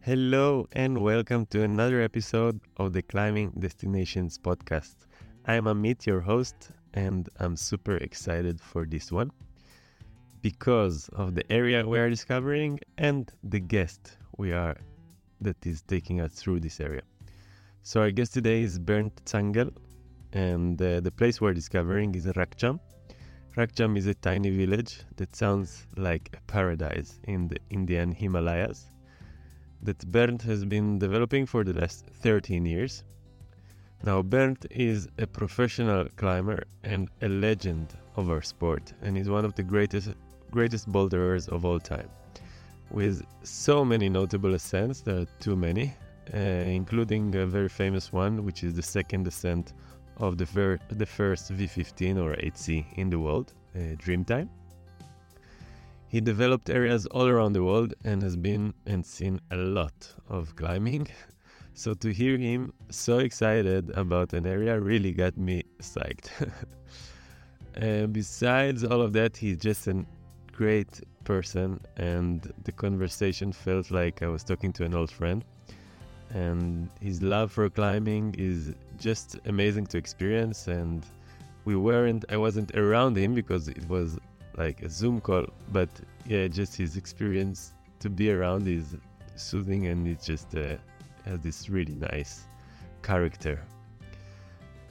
Hello and welcome to another episode of the Climbing Destinations podcast. I'm Amit, your host, and I'm super excited for this one because of the area we are discovering and the guest we are that is taking us through this area. So our guest today is Bernd Zangerl, and uh, the place we're discovering is Rakcham. Rakcham is a tiny village that sounds like a paradise in the Indian Himalayas that Bernd has been developing for the last 13 years. Now, Bernd is a professional climber and a legend of our sport, and is one of the greatest greatest boulderers of all time. With so many notable ascents, there are too many, uh, including a very famous one, which is the second ascent of the, ver- the first V15 or 8C in the world, uh, Dreamtime. He developed areas all around the world and has been and seen a lot of climbing. So to hear him so excited about an area really got me psyched. uh, besides all of that, he's just a great person, and the conversation felt like I was talking to an old friend. And his love for climbing is just amazing to experience. And we weren't, I wasn't around him because it was like a Zoom call, but yeah, just his experience to be around is soothing and it just uh, has this really nice character.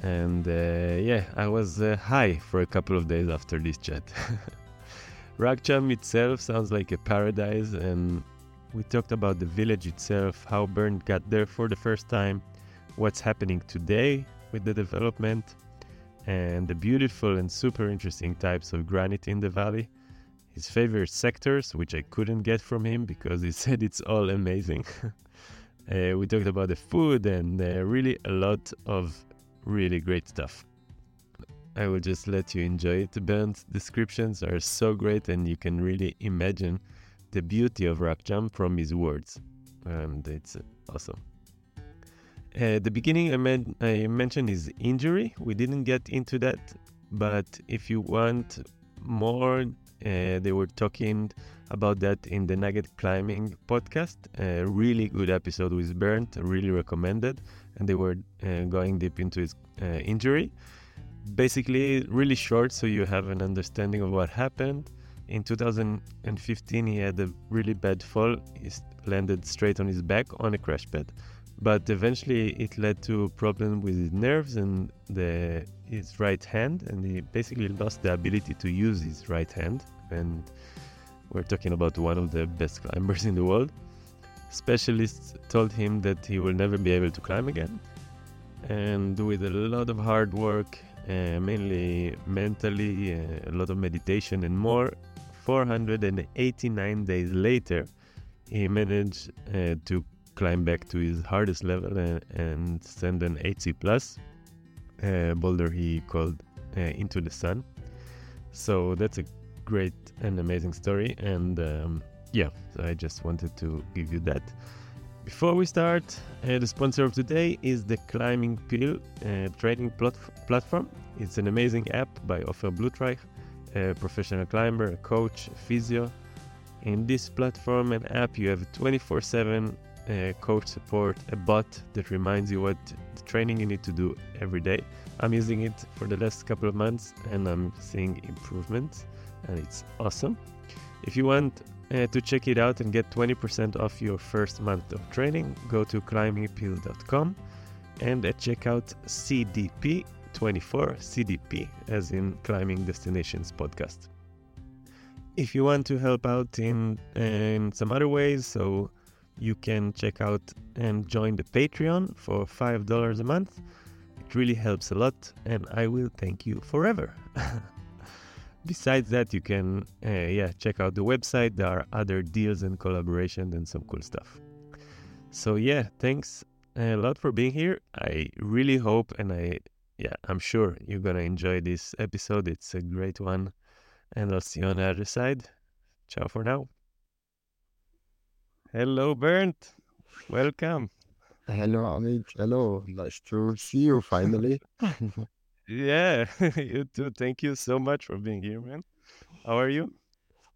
And uh, yeah, I was uh, high for a couple of days after this chat. Rakcham itself sounds like a paradise, and we talked about the village itself, how Bernd got there for the first time, what's happening today with the development, and the beautiful and super interesting types of granite in the valley. His favorite sectors, which I couldn't get from him because he said it's all amazing. uh, we talked about the food and uh, really a lot of really great stuff. I will just let you enjoy it. Bernd's descriptions are so great, and you can really imagine the beauty of Rakcham from his words. And it's awesome. At the beginning, I, meant, I mentioned his injury. We didn't get into that, but if you want more, uh, they were talking about that in the Nugget Climbing podcast. A really good episode with Bernd, really recommended. And they were uh, going deep into his uh, injury. Basically, really short, so you have an understanding of what happened. In 2015, he had a really bad fall. He landed straight on his back on a crash pad but eventually it led to a problem with his nerves and the, his right hand and he basically lost the ability to use his right hand. And we're talking about one of the best climbers in the world. Specialists told him that he will never be able to climb again and with a lot of hard work uh, mainly mentally uh, a lot of meditation and more. 489 days later he managed uh, to climb back to his hardest level and, and send an 8C plus uh, boulder he called uh, Into the Sun. So that's a great and amazing story. And um, yeah, so I just wanted to give you that. Before we start, uh, the sponsor of today is the Climbing Pill uh, training platform. It's an amazing app by Ofer Blutreich, a professional climber, a coach, a physio. In this platform and app, you have 24 7 uh, coach support, a bot that reminds you what the training you need to do every day. I'm using it for the last couple of months and I'm seeing improvements, and it's awesome. If you want uh, to check it out and get 20% off your first month of training, go to climbingpill.com and uh, check out CDP 24 CDP, as in Climbing Destinations Podcast. If you want to help out in, in some other ways, so you can check out and join the Patreon for $5 a month. It really helps a lot, and I will thank you forever. Besides that, you can uh, yeah check out the website. There are other deals and collaborations and some cool stuff. So yeah, thanks a lot for being here. I really hope and I yeah I'm sure you're gonna enjoy this episode. It's a great one, and I'll see you on the other side. Ciao for now. Hello, Bernd. Welcome. Hello, Amit. Hello. Nice to see you finally. yeah, you too. Thank you so much for being here, man. How are you?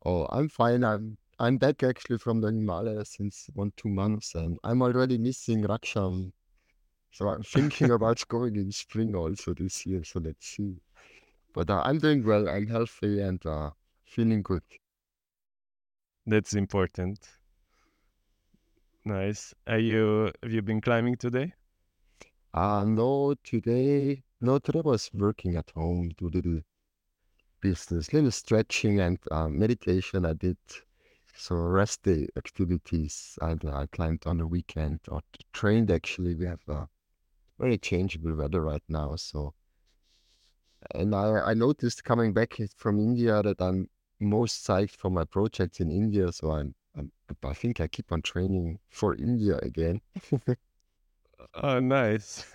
Oh, I'm fine. I'm I'm back actually from the Himalayas since one, two months, and I'm already missing Rakcham. So I'm thinking about going in spring also this year. So let's see. But uh, I'm doing well. I'm healthy and uh, feeling good. That's important. Nice. Are you have you been climbing today? Uh no, today no today was working at home to do the business, little stretching and uh, meditation I did. So rest day activities I, I climbed on the weekend or trained actually. We have a very changeable weather right now. So and I, I noticed coming back from India that I'm most psyched for my projects in India. So I'm, I'm I think I keep on training for India again. Oh, nice.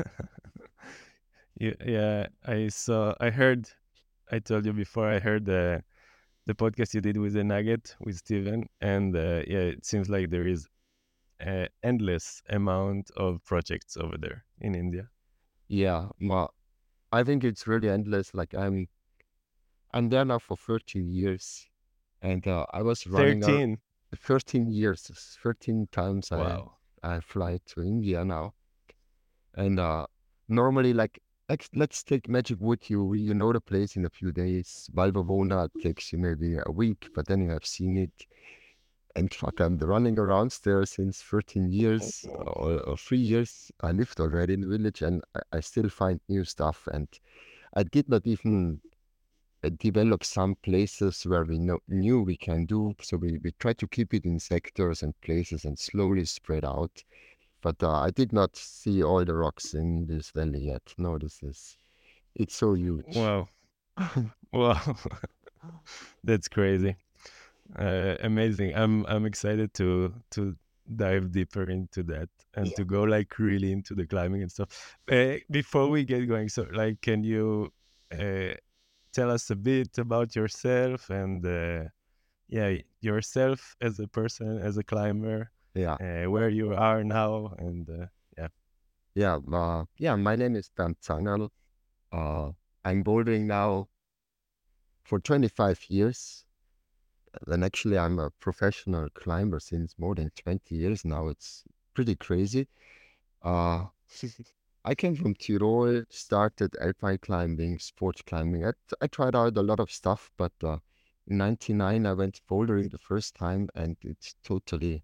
yeah, yeah. I saw. I heard. I told you before. I heard the the podcast you did with the Nugget with Steven, and uh, yeah, it seems like there is an endless amount of projects over there in India. Yeah, well, I think it's really endless. Like I'm I'm there now for 13 years, and uh, I was running a- Thirteen. 13 years, 13 times I Wow. I fly to India now. And uh, normally, like, let's take Magic Wood. You you know the place in a few days. Val Bavona takes you maybe a week, but then you have seen it. And fuck, I'm running around there since 13 years or, or three years. I lived already in the village, and I, I still find new stuff. And I did not even develop some places where we know, knew we can do. So we, we try to keep it in sectors and places and slowly spread out. But uh, I did not see all the rocks in this valley yet. No, this is, it's so huge. Wow. Wow. That's crazy. Uh, amazing. I'm I'm excited to to dive deeper into that and to go like really into the climbing and stuff. Uh, before we get going, so like, can you uh, tell us a bit about yourself and uh, yeah, yourself as a person, as a climber, Yeah, uh, where you are now, and uh, yeah. yeah, uh, yeah. My name is Dan Zangerl. Uh, I'm bouldering now for 25 years. And actually, I'm a professional climber since more than 20 years now. It's pretty crazy. Uh, I came from Tirol, started alpine climbing, sports climbing. I, I tried out a lot of stuff, but uh, in 99, I went bouldering the first time and it totally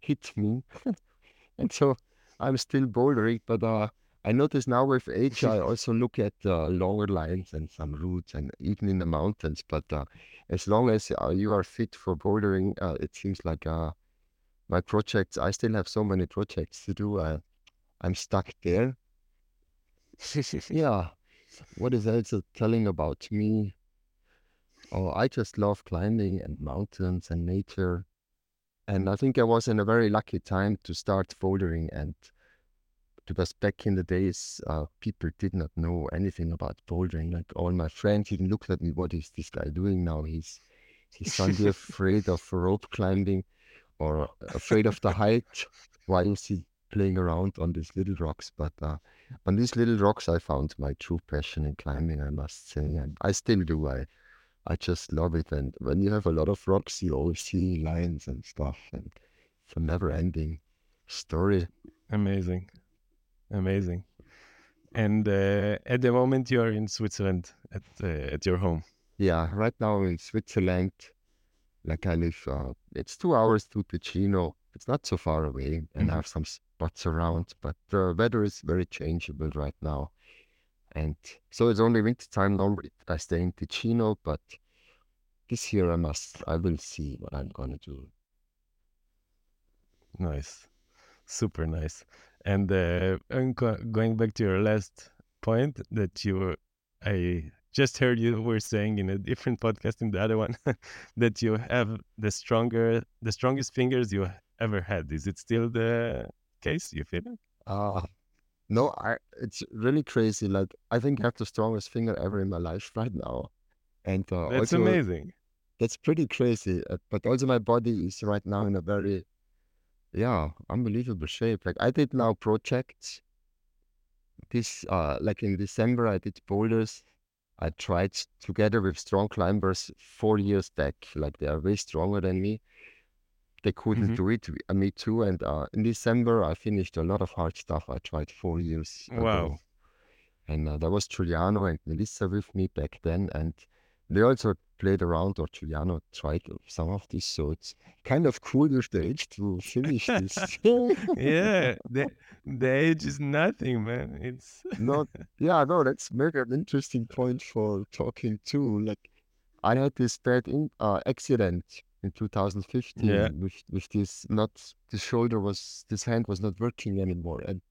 hit me. and so I'm still bouldering, but uh, I notice now with age, I also look at uh, longer lines and some routes and even in the mountains. But uh, as long as uh, you are fit for bouldering, uh, it seems like uh, my projects, I still have so many projects to do. Uh, I'm stuck there. Yeah. What is also telling about me? Oh, I just love climbing and mountains and nature. And I think I was in a very lucky time to start bouldering. And because back in the days, uh, people did not know anything about bouldering. Like all my friends even looked at me, what is this guy doing now? He's he's suddenly afraid of rope climbing or afraid of the height. Why is he playing around on these little rocks? But uh, on these little rocks, I found my true passion in climbing, I must say. And I still do. I I just love it. And when you have a lot of rocks, you always see lines and stuff. And it's a never ending story. Amazing, amazing. And uh, at the moment, you are in Switzerland at uh, at your home. Yeah, right now in Switzerland, like I live, uh, it's two hours to Ticino. It's not so far away, and I Mhm. have some spots around, but the weather is very changeable right now. And so it's only winter time. Normally I stay in Ticino, but this year I must, I will see what I'm gonna do. Nice, super nice. And uh, and going back to your last point that you, were- I just heard you were saying in a different podcast in the other one that you have the stronger, the strongest fingers you ever had. Is it still the case? You feel it? Uh, no, I, it's really crazy. Like I think I have the strongest finger ever in my life right now. And uh, That's also amazing. that's pretty crazy. Uh, but also my body is right now in a very, yeah, unbelievable shape. Like I did now projects this, uh, like in December, I did boulders. I tried together with strong climbers four years back. Like they are way stronger than me. They couldn't Mhm. do it. Uh, Me too. And uh, in December, I finished a lot of hard stuff I tried four years ago. And uh, there was Giuliano and Melissa with me back then. And they also played around, or Giuliano tried some of these. So it's kind of cool with the age to finish this. Yeah, the the age is nothing, man. It's Not, yeah, no, that's maybe an interesting point for talking too. Like, I had this bad in, uh, accident in 2015 Yeah. with with this not the shoulder was this hand was not working anymore, and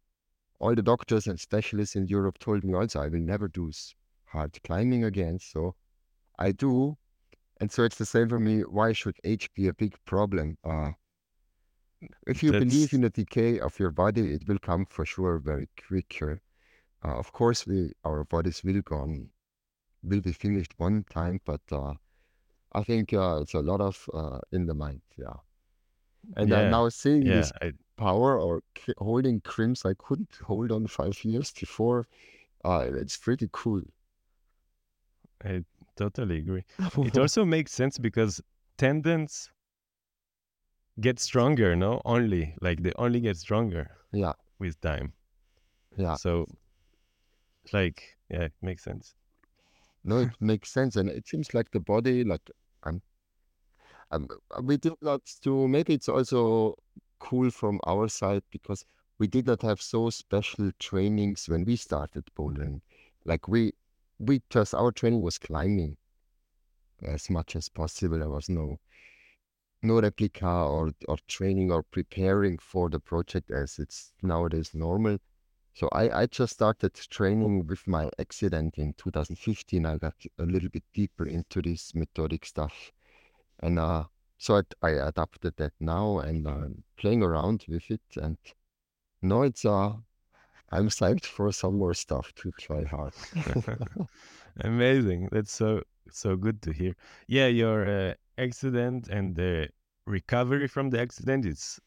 all the doctors and specialists in Europe told me also I will never do hard climbing again. So I do, and so it's the same for me. Why should age be a big problem? Uh, if you believe in the decay of your body, it will come for sure very quicker. Uh, of course, we our bodies will gone, will be finished one time, but uh, I think uh, it's a lot of uh, in the mind, yeah. And I'm yeah, now seeing yeah. this I power or holding crimps I couldn't hold on five years before. Uh, it's pretty cool. I totally agree. It also makes sense because tendons get stronger, no? Only like they only get stronger Yeah, with time. yeah. So like yeah, it makes sense. No, it makes sense, and it seems like the body, like I'm, um, I'm, uh, we did not do. Maybe it's also cool from our side because we did not have so special trainings when we started bouldering. Like we, we just our training was climbing as much as possible. There was no, no replica or or training or preparing for the project as it's nowadays normal. So I, I just started training with my accident in 2015. I got a little bit deeper into this methodic stuff. And uh, so I, I adapted that now and I'm playing around with it. And now it's, uh, I'm psyched for some more stuff to try hard. Amazing. That's so so good to hear. Yeah, your uh, accident and the recovery from the accident it's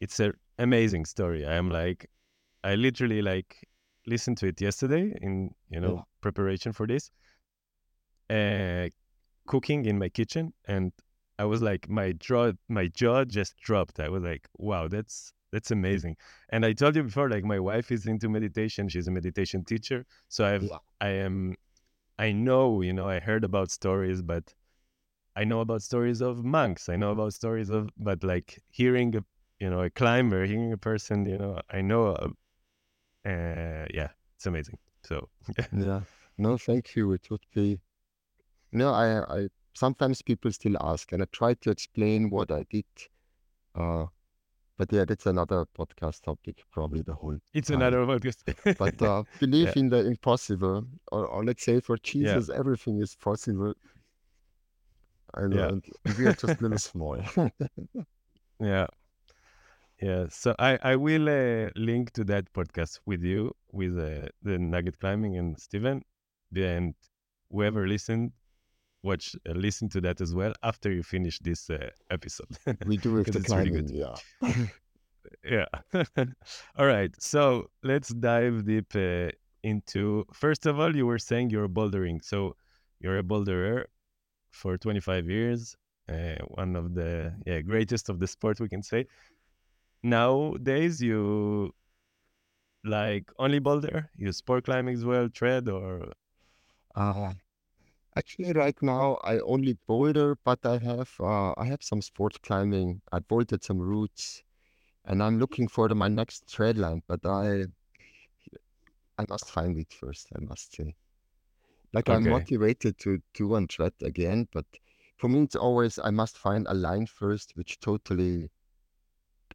it's a amazing story. I am like I literally like listened to it yesterday in you know preparation for this uh cooking in my kitchen and I was like my jaw my jaw just dropped. I was like, wow, that's that's amazing. And I told you before, like my wife is into meditation. She's a meditation teacher. So I've. I am I know, you know, I heard about stories, but I know about stories of monks. I know about stories of but like hearing a you know, a climber, hearing a person, you know, I know uh, yeah, it's amazing. So Yeah. No, thank you. It would be, no, I, I, sometimes people still ask and I try to explain what I did. Uh, but yeah, that's another podcast topic, probably the whole it's time. another podcast. But uh, believe Yeah. in the impossible, or, or let's say for Yeah. Jesus, everything is possible. And, Yeah. and we are just little small. Yeah. Yeah. So I, I will uh, link to that podcast with you, with uh, the Nugget Climbing and Steven. And whoever listened, watch, uh, listen to that as well after you finish this uh, episode. we do with the really climbing, good. yeah. yeah. All right. So let's dive deep uh, into. First of all, you were saying you're bouldering. So you're a boulderer for 25 years, uh, one of the yeah greatest of the sport, we can say. Nowadays, you like only boulder? You sport climbing as well, trad, or Uh, actually, right now I only boulder, but I have uh, I have some sport climbing. I bolted some routes, and I'm looking for the, my next trad line. But I I must find it first. I must say, like I'm motivated to do one tread again, but for me it's always I must find a line first, which totally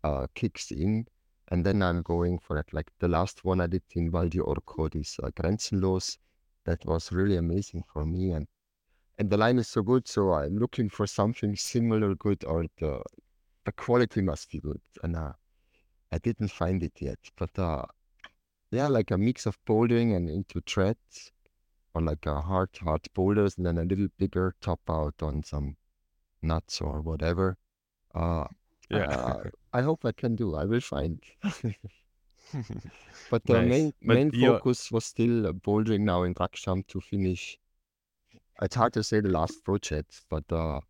uh kicks in, and then I'm going for it. Like the last one I did in Val di Orco, this uh, Grenzenlos, that was really amazing for me, and and the line is so good, so I'm looking for something similar good, or the the quality must be good, and uh, I didn't find it yet. But uh, yeah, like a mix of bouldering and into trads, or like a hard hard boulders, and then a little bigger top out on some nuts or whatever. Uh, yeah, uh, I hope I can do. I will find. But the nice. main But main focus was still uh, bouldering now in Rakcham to finish. It's hard to say the last project, but uh,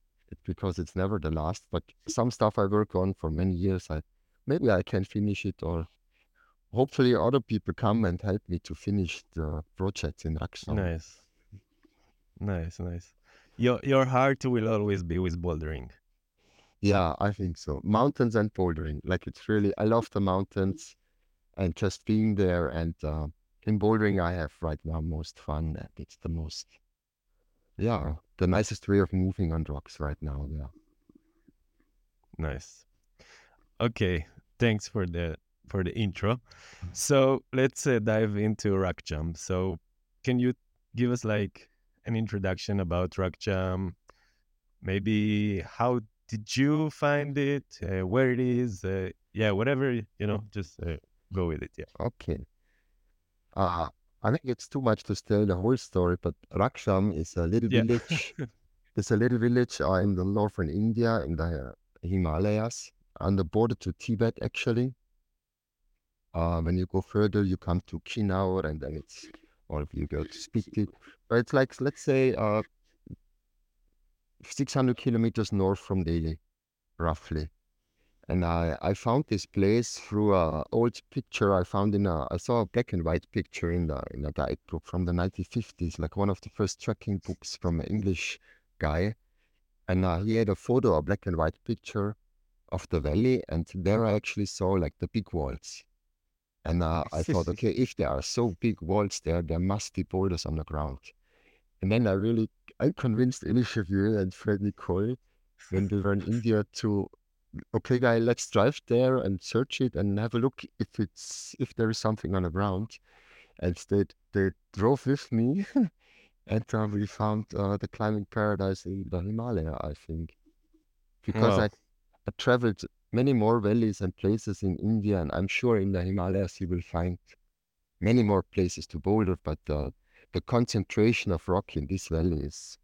because it's never the last. But some stuff I work on for many years, I maybe I can finish it, or hopefully other people come and help me to finish the project in Rakcham. Nice. Nice, nice. Your your heart will always be with bouldering. Yeah, I think so. Mountains and bouldering, like it's really I love the mountains and just being there. And uh, in bouldering, I have right now most fun. And it's the most, yeah, the nicest way of moving on rocks right now. Yeah. Nice. Okay, thanks for the for the intro. So let's uh, dive into Rakcham. So can you give us like an introduction about Rakcham? Maybe how did you find it? Uh, where it is? Uh, yeah, whatever you know. Just uh, go with it. Yeah. Okay. Uh, I think it's too much to tell the whole story, but Rakcham is a little Yeah. village. it's a little village uh, in the northern India, in the Himalayas, on the border to Tibet, actually. Uh, when you go further, you come to Kinnaur, and then it's, or if you go to Spiti. But it's like, let's say, uh, 600 kilometers north from Delhi, roughly. And I, I found this place through a old picture I found in a I saw a black and white picture in the in a guidebook from the 1950s, like one of the first trekking books from an English guy. And uh, he had a photo, a black and white picture of the valley, and there I actually saw like the big walls. And uh, I thought, okay, if there are so big walls there, there must be boulders on the ground. And then I really I convinced Elisha and Fred Nicole when we were in India to okay guy let's drive there and search it and have a look if it's if there is something on the ground and they they drove with me and uh, we found uh, the climbing paradise in the himalaya i think because Wow. I, I traveled many more valleys and places in india and i'm sure in the himalayas you will find many more places to boulder but uh, the concentration of rock in this valley is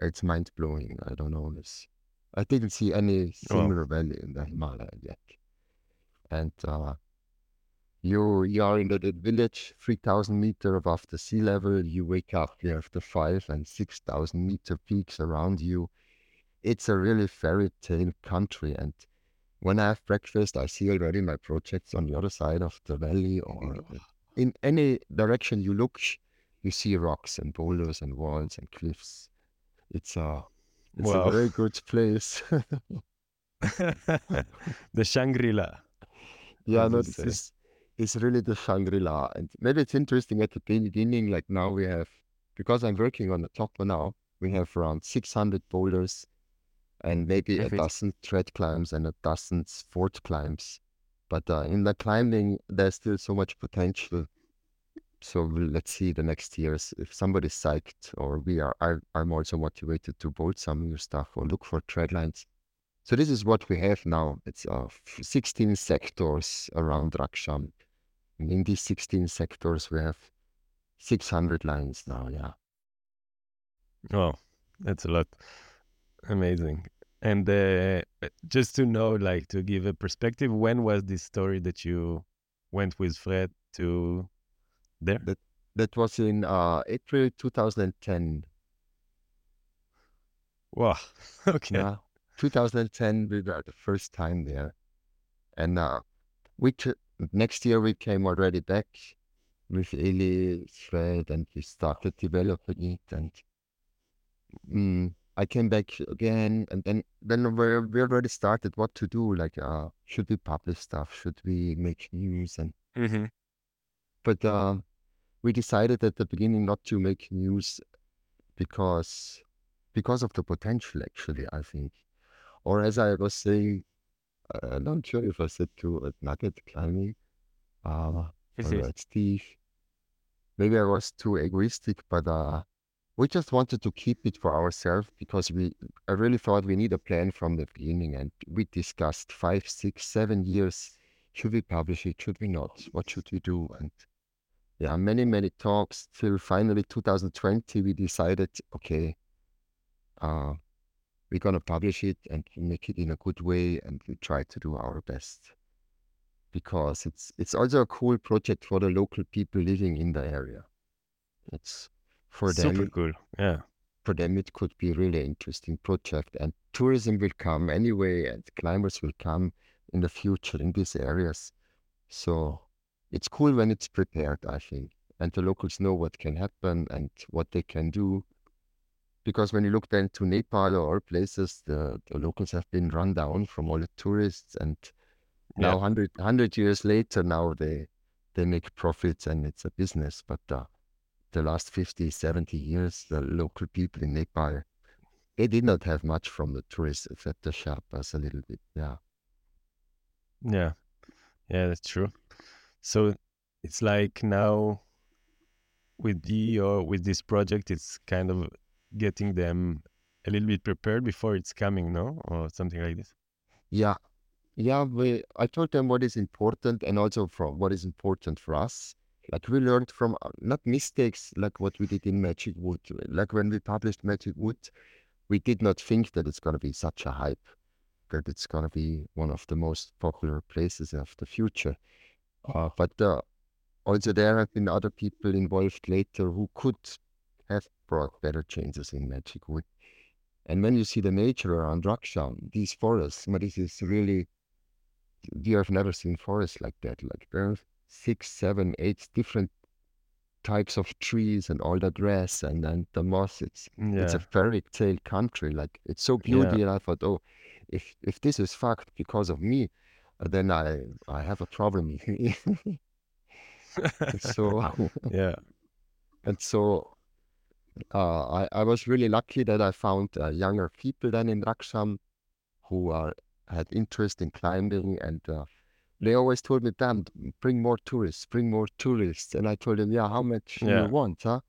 it's mind-blowing i don't know this I didn't see any Wow. similar valley in the Himalaya yet. And uh, you you are in the, the village, three thousand meter above the sea level. You wake up, you have the five and six thousand meter peaks around you. It's a really fairy tale country. And when I have breakfast, I see already my projects on the other side of the valley, or in any direction you look, you see rocks and boulders and walls and cliffs. It's a it's a very good place. the Shangri-La. Yeah, no, say. is it's really the Shangri-La. And maybe it's interesting at the beginning, like now we have, because I'm working on the top now, we have around 600 boulders and maybe a dozen trad climbs and a dozen fort climbs. But uh, in the climbing, there's still so much potential. So let's see the next years if somebody's psyched or we are, I, I'm also motivated to bolt some new stuff or look for trad lines. So this is what we have now. It's uh, 16 sectors around Rakcham. And in these 16 sectors, we have 600 lines now. Yeah. Oh, that's a lot. Amazing. And uh, just to know, like to give a perspective, when was this story that you went with Fred to there? That was in uh, April 2010. Wow. Okay. Yeah. 2010, we were the first time there. And uh, we t- next year we came already back with Eli, Fred, and we started developing it. And mm, I came back again, and then then we we already started what to do. Like, uh, should we publish stuff? Should we make news? And hmm but uh, we decided at the beginning not to make news because because of the potential. Actually, I think, or as I was saying, uh, I'm not sure if I said to at Nugget climbing, uh, Steve. Maybe I was too egoistic, but uh, we just wanted to keep it for ourselves because we I really thought we need a plan from the beginning, and we discussed five, six, seven years. Should we publish it? Should we not? What should we do? And yeah, many, many talks till finally 2020 we decided, okay, uh, we're gonna publish it and make it in a good way, and we try to do our best because it's it's also a cool project for the local people living in the area. It's for Super them. cool. Yeah. for them it could be a really interesting project. And tourism will come anyway, and climbers will come in the future in these areas. So it's cool when it's prepared, I think, and the locals know what can happen and what they can do. Because when you look then to Nepal or places, the, the locals have been run down from all the tourists, and now Yeah. 100, 100 years later, now they they make profits and it's a business. But uh, the last 50, 70 years, the local people in Nepal, they did not have much from the tourists except the Sherpas a little bit. Yeah. Yeah. Yeah, that's true. So it's like now with the or with this project, it's kind of getting them a little bit prepared before it's coming, no? Or something like this. Yeah. Yeah. We, I told them what is important and also from what is important for us. Like we learned from uh, not mistakes like what we did in Magic Wood. Like when we published Magic Wood, we did not think that it's going to be such a hype, that it's going to be one of the most popular places of the future. Uh, but uh, also there have been other people involved later who could have brought better changes in Magic Wood. And when you see the nature around Rakcham, these forests, but this is really, we have never seen forests like that. Like there are six, seven, eight different types of trees and all the grass and then the moss. It's it's a fairy tale country. Like it's so Yeah. and I thought, oh, if if this is fucked because of me, then I I have a problem. so Yeah. and so uh, I I was really lucky that I found uh, younger people than in Rakcham who are had interest in climbing and. Uh, they always told me, "Damn, bring more tourists, bring more tourists." And I told them, "Yeah, how much do Yeah. you want, huh?"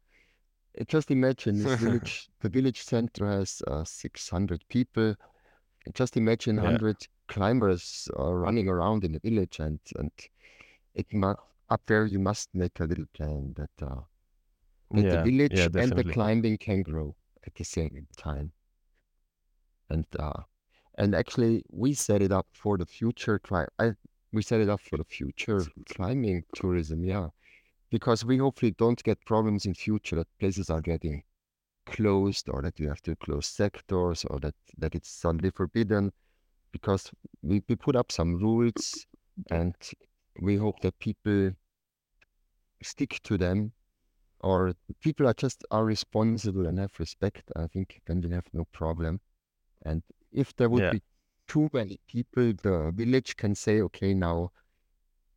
Uh, Just imagine this village. The village center has uh, 600 people. Just imagine Yeah. 100 climbers uh, running around in the village, and and it mu up there you must make a little plan that uh, that the Yeah. Yeah, village and the climbing can grow at the same time. And uh, and actually, we set it up for the future. Cli- I we set it up for the future climbing tourism. Yeah, because we hopefully don't get problems in future that places are getting closed or that you have to close sectors or that that it's suddenly forbidden. Because we, we put up some rules and we hope that people stick to them or people are just are responsible and have respect. I think then we have no problem. And if there would Yeah. be too many people, the village can say, okay, now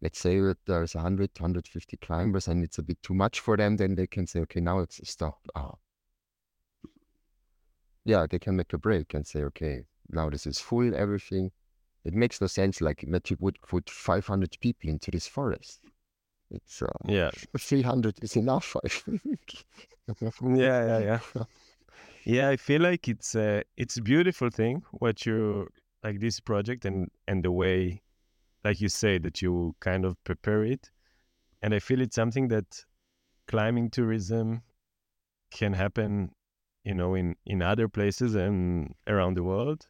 let's say that there's 100, 150 climbers and it's a bit too much for them, then they can say, okay, now it's stop. Uh, yeah, they can make a break and say, okay, now this is full, everything. It makes no sense like that you would put 500 people into this forest. It's uh, Yeah. 300 is enough, I think. Yeah, yeah, yeah. Yeah, I feel like it's a it's a beautiful thing what you like this project and and the way like you say that you kind of prepare it. And I feel it's something that climbing tourism can happen, you know, in in other places and around the world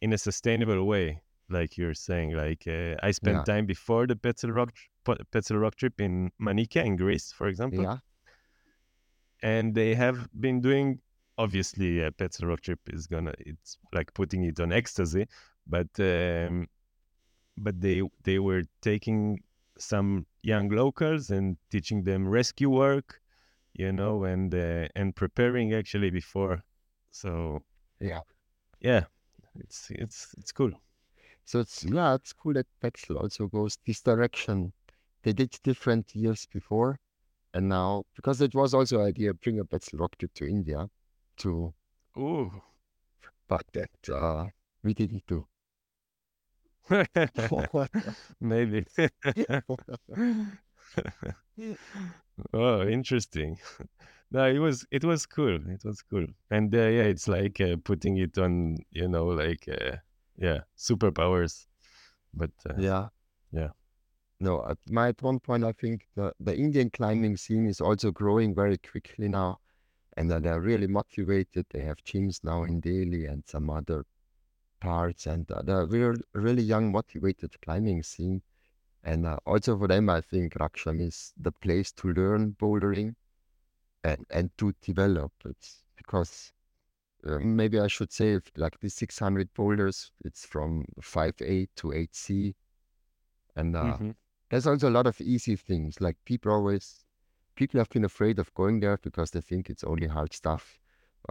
in a sustainable way. Like you're saying, like uh, I spent Yeah. time before the Petzl Rock Petzl Rock trip in Manica in Greece, for example. Yeah, and they have been doing obviously a Petzl rock trip is gonna it's like putting it on ecstasy but um but they they were taking some young locals and teaching them rescue work you know and uh, and preparing actually before so yeah. yeah it's it's it's cool So it's yeah, it's cool that Petzl also goes this direction. They did different years before, and now because it was also idea bring a Petzl rock trip to India, to Ooh. but that uh, we didn't do. maybe oh interesting no it was it was cool it was cool and uh, yeah it's like uh, putting it on you know like uh, yeah superpowers but uh, yeah, yeah. No, at my at one point I think the the Indian climbing scene is also growing very quickly now, and they're really motivated. They have gyms now in Delhi and some other parts, and uh, they're real, really young, motivated climbing scene. And uh, also for them, I think Rakcham is the place to learn bouldering and, and to develop it because uh, maybe I should say like the 600 boulders, it's from 5A to 8C. And uh, Mhm. there's also a lot of easy things. Like people always, people have been afraid of going there because they think it's only hard stuff.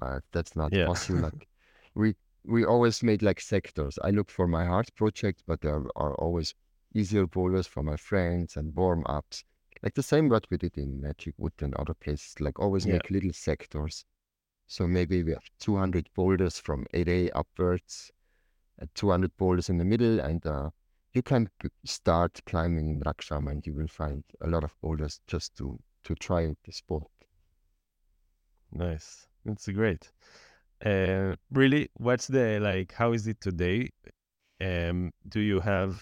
Uh, that's not Yeah. possible. Like we we always made like sectors. I look for my hard project, but there are always easier boulders for my friends and warm ups. Like the same what we did in Magic Wood and other places. Like always Yeah. make little sectors. So maybe we have 200 boulders from 8A upwards, and 200 boulders in the middle, and uh, you can start climbing in Rakcham and you will find a lot of boulders just to to try the sport. Nice. That's great. Uh, really, what's the like? How is it today? Um, do you have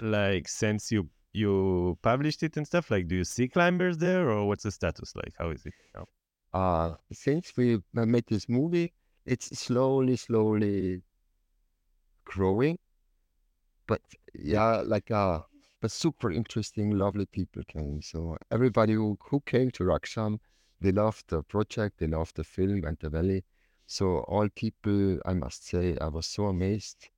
like since you you published it and stuff? Like, do you see climbers there, or what's the status like? How is it now? Uh, since we uh, made this movie, it's slowly, slowly growing. But yeah, like uh, but super interesting, lovely people came. So everybody who, who came to Rakcham, they loved the project, they loved the film and the valley. So all people, I must say, I was so amazed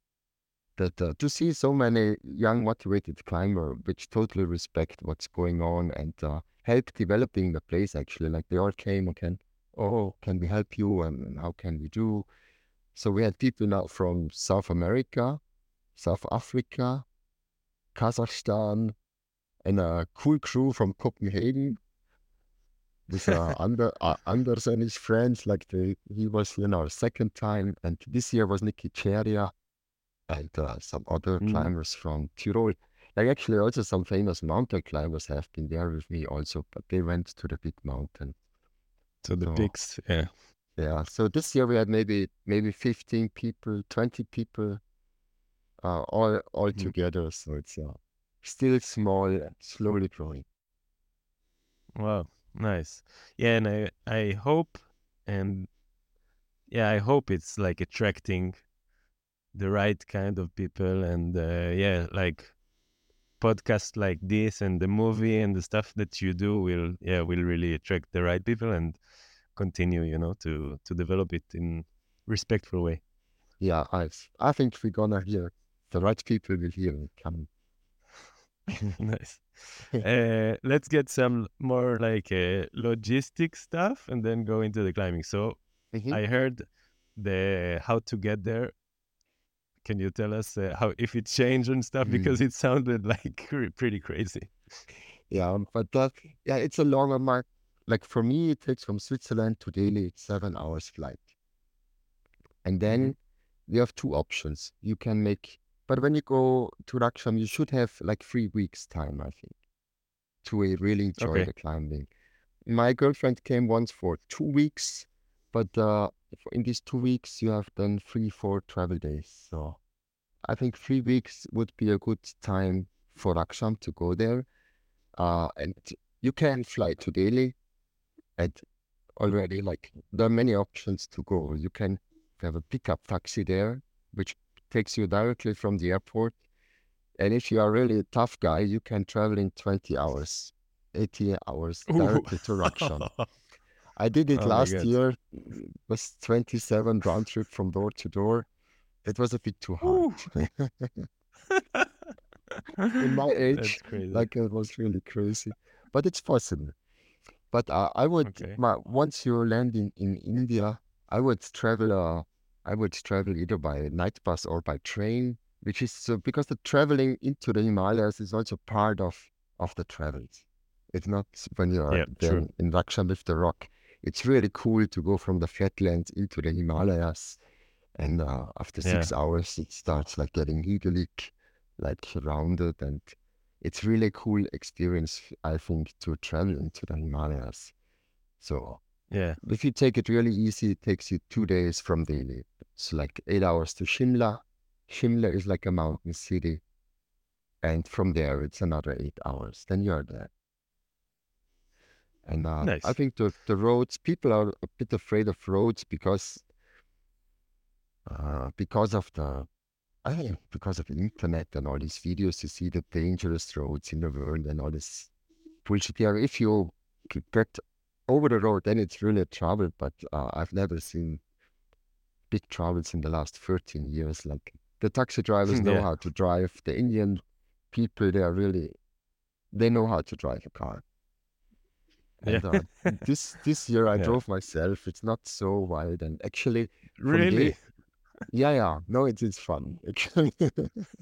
that uh, to see so many young motivated climber which totally respect what's going on and uh, help developing the place actually like they all came and can oh can we help you? And how can we do? So we had people now from south america south africa kazakhstan and a cool crew from copenhagen. With uh, under uh, Anders and his friends like they, he was you know second time and this year was Nikki Cheria and uh, some other Mm. climbers from Tyrol. Like actually also some famous mountain climbers have been there with me also, but they went to the big mountain. So the So- pics, yeah. Yeah. So this year we had maybe maybe 15 people, 20 people, uh, all all Mhm. together. So it's uh, still small and slowly growing. Wow, nice. Yeah, and I I hope and yeah, I hope it's like attracting the right kind of people and uh, yeah, like podcasts like this and the movie and the stuff that you do will yeah, will really attract the right people and continue, you know, to to develop it in respectful way. Yeah, I I think we're gonna hear the right people will hear it coming. nice. Uh, let's get some more like uh, logistic stuff and then go into the climbing. So Mhm. I heard the how to get there. Can you tell us uh, how if it changed and stuff Mm. because it sounded like pretty crazy. Yeah, but that yeah, it's a longer mark. Like for me, it takes from Switzerland to Delhi, it's seven hours flight. And then you have two options. You can make, but when you go to Rakcham, you should have like three weeks time, I think, to really enjoy Okay. the climbing. My girlfriend came once for two weeks, but uh, in these two weeks, you have done three, four travel days. So I think three weeks would be a good time for Rakcham to go there. Uh, and you can fly to Delhi and already like there are many options to go. You can have a pickup taxi there, which takes you directly from the airport. And if you are really a tough guy, you can travel in 20 hours, 80 hours directly to Rakcham. I did it Oh last year. It was 27 round trip from door to door. It was a bit too hard. In my age, like it was really crazy, but it's possible. But uh, I would, Okay. my, once you land in, in India, I would travel, uh, I would travel either by night bus or by train, which is so because the traveling into the Himalayas is also part of of the travels. It's not when you're Yeah, there in Rakcham with the rock. It's really cool to go from the flatlands into the Himalayas, and uh, after Yeah. six hours, it starts like getting idyllic, like rounded, and it's really cool experience, I think, to travel into the Himalayas. So Yeah. if you take it really easy, it takes you two days from Delhi. It's like eight hours to Shimla. Shimla is like a mountain city. And from there, it's another eight hours. Then you're there. And uh, I think the, the roads, people are a bit afraid of roads because uh, because of the I think because of the internet and all these videos, you see the dangerous roads in the world and all this bullshit here. If you get over the road, then it's really a trouble. But uh, I've never seen big travels in the last 13 years. Like the taxi drivers know Yeah. how to drive. The Indian people, they are really, they know how to drive a car. Yeah. Uh, this this year I Yeah. drove myself. It's not so wild, and actually, Really? yeah, yeah, no, it is fun. Actually,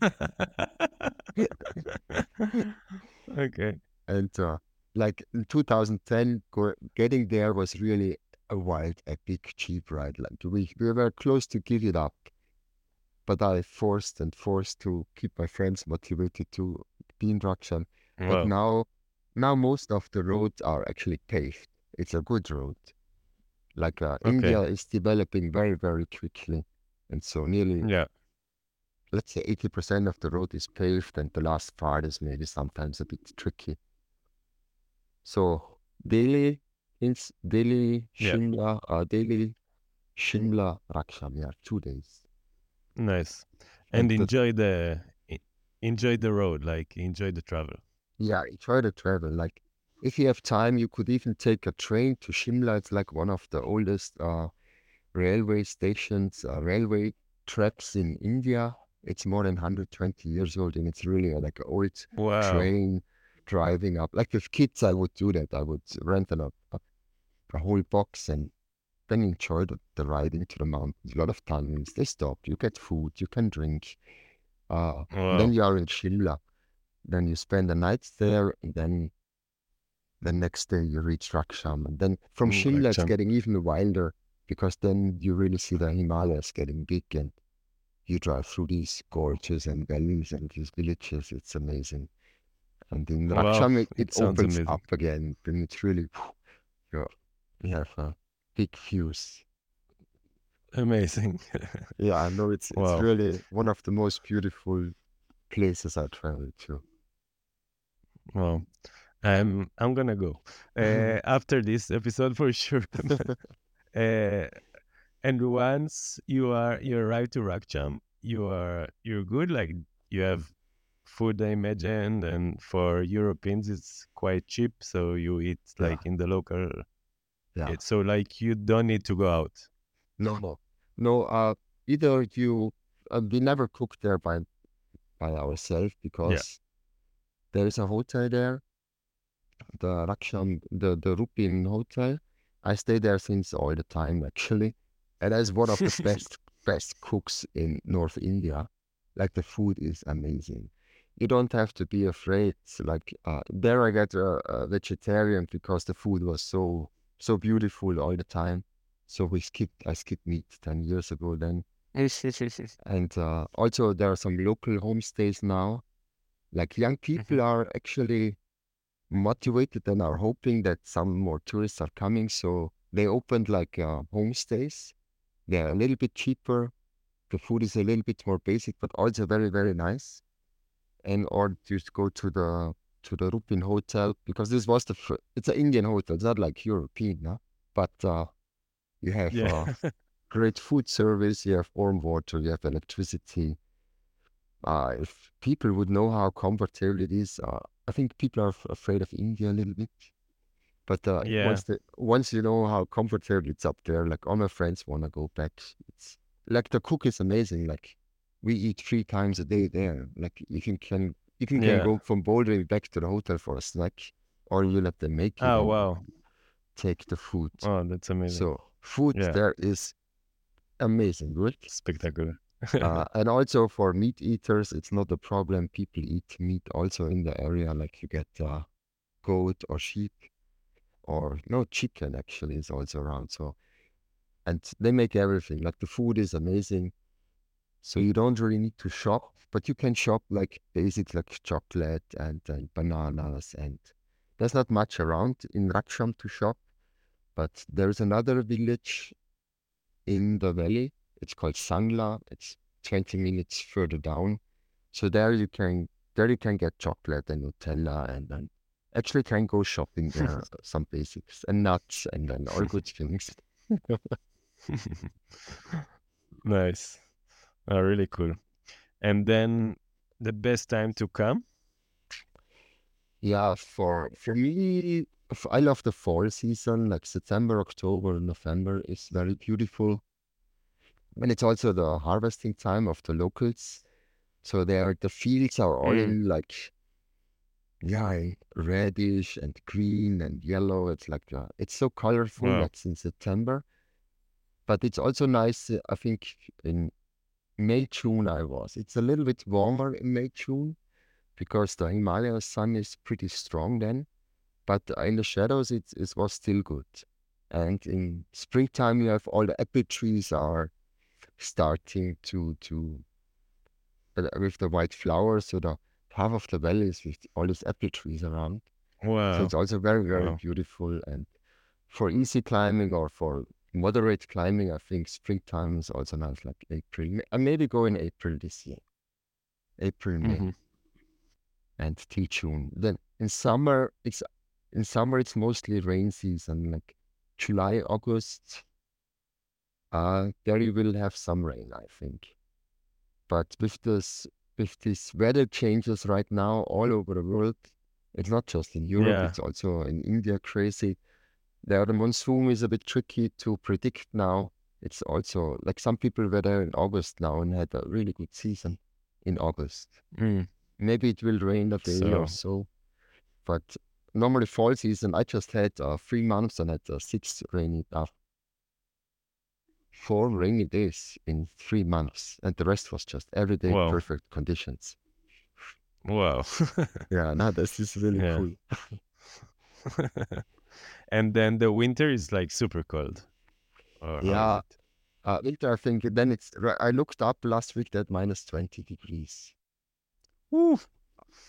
okay. and uh, like in 2010, go, getting there was really a wild, epic, cheap ride. Like we we were close to give it up, but I forced and forced to keep my friends motivated to be in Rakcham. But now, now most of the roads are actually paved. It's a good road. Like uh, Okay. India is developing very, very quickly, and so nearly, Yeah. let's say, 80% of the road is paved, and the last part is maybe sometimes a bit tricky. So Delhi, ins Delhi, Yeah. Shimla, uh, Delhi, Shimla, Rakcham, yeah, two days. Nice. And And enjoy the e- enjoy the road, like enjoy the travel. Yeah, enjoy the travel. Like, if you have time, you could even take a train to Shimla. It's like one of the oldest uh, railway stations, uh, railway tracks in India. It's more than 120 years old, and it's really uh, like an old Wow. train driving up. Like with kids, I would do that. I would rent an, a, a, whole box and then enjoy the, the ride into the mountains. A lot of times They stop. You get food. You can drink. Uh, and then you are in Shimla. Then you spend the night there, and then the next day you reach Rakcham. And then from Mm, Shimla, it's getting even wilder because then you really see the Himalayas getting big and you drive through these gorges and valleys and these villages. It's amazing. And in Wow. Rakcham, it, It it opens amazing. up again. Then it's really, you have uh, big views. Amazing. Yeah, I know it's it's Wow. really one of the most beautiful places I traveled to. Wow. I'm I'm gonna go uh, after this episode for sure. uh, and once you are you arrive to Rakcham, you are you're good. Like you have food, I imagine, and for Europeans it's quite cheap, so you eat Yeah, like in the local. yeah. It, so like you don't need to go out. No, no, no. Uh, either you, uh, we never cook there by by ourselves Yeah. because there is a hotel there, the Rakcham, the the Rupin Hotel. I stay there since all the time actually, and as one of the best best cooks in North India. Like the food is amazing. You don't have to be afraid. Like uh, there, I got a, a vegetarian because the food was so so beautiful all the time. So we skipped. I skipped meat ten years ago then. And uh, also there are some local homestays now. Like young Mhm. people are actually motivated and are hoping that some more tourists are coming. So they opened like uh, homestays. They're a little bit cheaper. The food is a little bit more basic, but also very, very nice. And or just go to the to the Rupin Hotel because this was the fir- it's an Indian hotel. It's not like European? But uh, you have uh, great food service. You have warm water. You have electricity. Uh, if people would know how comfortable it is, uh, I think people are f- afraid of India a little bit. But uh, Yeah. once the once you know how comfortable it's up there, like all my friends want to go back. It's like the cook is amazing. Like we eat three times a day there. Like you can can you can, can go from bouldering back to the hotel for a snack, or you let them make it Oh wow. take the food. Oh, that's amazing. So food Yeah. there is amazing, good. Spectacular. Uh, and also for meat eaters, it's not a problem. People eat meat also in the area, like you get uh, goat or sheep, or no chicken actually is also around. So and they make everything. Like the food is amazing. So you don't really need to shop, but you can shop like basics like chocolate and, and bananas and there's not much around in Rakcham to shop, but there's another village in the valley. It's called Sangla. It's 20 minutes further down. So there you can there you can get chocolate and Nutella and then actually can go shopping there, some basics and nuts and then all good things. Nice. Oh, really cool. And then the best time to come? Yeah, for for me, I love the fall season, like September, October, November is very beautiful. And it's also the harvesting time of the locals. So there, the fields are all Mm. like, yeah, reddish and green and yellow. It's like, uh, it's so colorful. Wow. That's in September. But it's also nice, uh, I think, in May, June I was. It's a little bit warmer in May, June because the Himalaya sun is pretty strong then. But in the shadows, it, it was still good. And in springtime, you have all the apple trees are starting to to uh, with the white flowers. So the half of the valley is with all these apple trees around. Wow. So it's also very very Wow. beautiful. And for easy climbing or for moderate climbing, I think springtime is also nice, like April. I maybe go in April this year, April May Mhm. and till June. Then in summer, it's in summer it's mostly rain season, like July, August. Uh, there you will have some rain, I think. But with this with these weather changes right now all over the world, it's not just in Europe, Yeah. it's also in India crazy. There the monsoon is a bit tricky to predict now. It's also like some people were there in August now and had a really good season in August. Mm. Maybe it will rain a day or So, so. But normally fall season, I just had uh, three months and had uh, six rainy, uh, four rainy days in three months, and the rest was just everyday wow. perfect conditions. Wow. Yeah, no, this is really Yeah. cool. And then the winter is like super cold. Or Yeah, uh, winter, I think then it's, I looked up last week that minus 20 degrees Woo.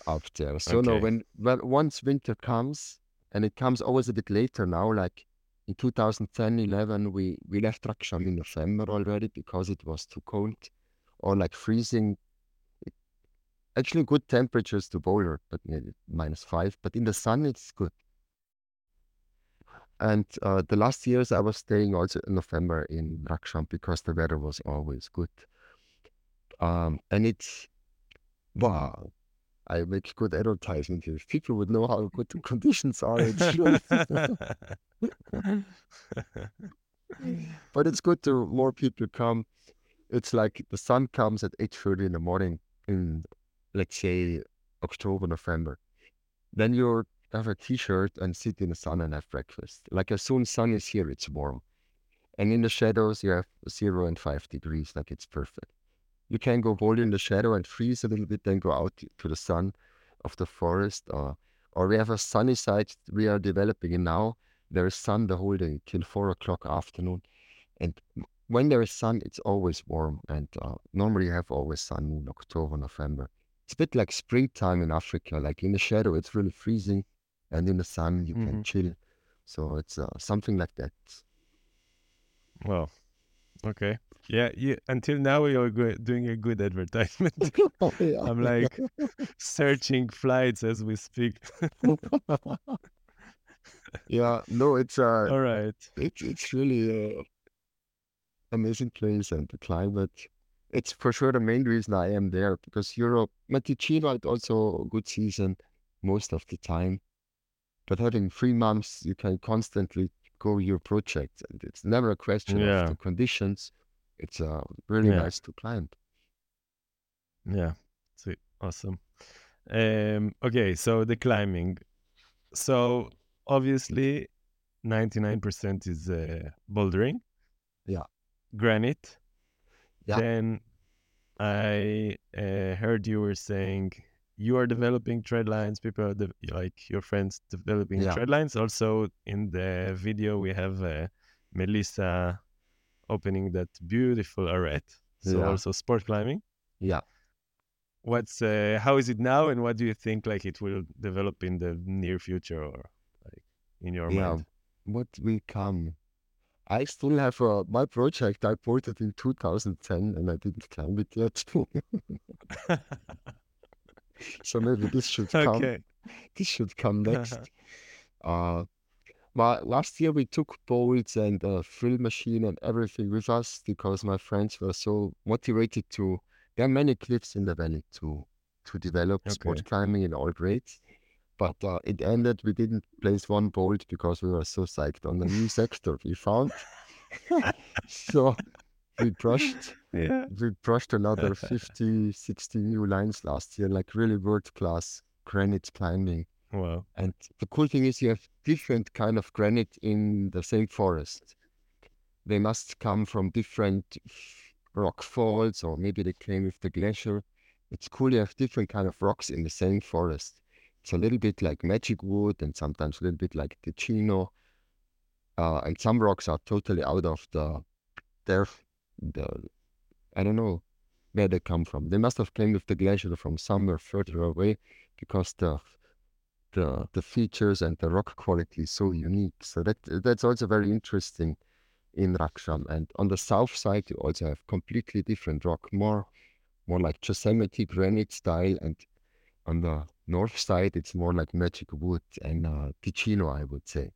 up there. So no, Okay. when, well, once winter comes, and it comes always a bit later now, like in 2010, 11, we, we left Rakcham in November already because it was too cold or like freezing. It, actually good temperatures to Boulder, but minus five, but in the sun, it's good. And uh, the last years I was staying also in November in Rakcham because the weather was always good. Um, and it's, wow, I make good advertisement here. If people would know how good the conditions are, but it's good to more people come. It's like the sun comes at 8.30 in the morning in, let's say, October, November. Then you have a t-shirt and sit in the sun and have breakfast. Like as soon as sun is here, it's warm. And in the shadows, you have zero and five degrees, like it's perfect. You can go hold in the shadow and freeze a little bit, then go out to the sun of the forest. Or, or we have a sunny side we are developing and now. There is sun the whole day till four o'clock afternoon. And when there is sun, it's always warm. And uh, normally you have always sun in October, November. It's a bit like springtime in Africa. Like in the shadow, it's really freezing, and in the sun, you can Mhm. chill. So it's uh, something like that. Wow. Okay. Yeah. You until now you're go- doing a good advertisement. yeah. I'm like searching flights as we speak. yeah, no, it's uh, All right. it's it's really uh, amazing place and the climate. It's for sure the main reason I am there because Europe, Monticino had also a good season most of the time. But having three months, you can constantly go your project, and it's never a question Yeah. of the conditions. It's uh, really Yeah. nice to climb. Yeah. Sweet. Awesome. Um. Okay. So the climbing. So obviously, ninety nine percent is uh, bouldering. Yeah. Granite. Yeah. Then I uh, heard you were saying you are developing trad lines. People are de- like your friends developing Yeah. trad lines. Also, in the video, we have uh, Melissa opening that beautiful arete. So Yeah. also sport climbing. Yeah. What's uh, how is it now, and what do you think like it will develop in the near future, or like in your Yeah. mind? What will come? I still have uh, my project. I bought it in 2010 and I didn't climb it yet. so maybe this should come. okay. This should come next. Uh, but last year we took bolts and a drill machine and everything with us because my friends were so motivated to. There are many cliffs in the valley to to develop sport climbing in all grades. But uh, it ended. We didn't place one bolt because we were so psyched on the new sector we found. so we brushed Yeah. we brushed another 50, 60 new lines last year, like really world class granite climbing. Wow. And the cool thing is you have different kind of granite in the same forest. They must come from different rock falls, or maybe they came with the glacier. It's cool you have different kind of rocks in the same forest. It's a little bit like magic wood and sometimes a little bit like Ticino. Uh, and some rocks are totally out of the their the I don't know where they come from. They must have came with the glacier from somewhere further away because the the the features and the rock quality is so unique. So that that's also very interesting in Rakcham. And on the south side, you also have completely different rock, more more like Yosemite granite style, and on the north side, it's more like magic wood and uh, Ticino, I would say.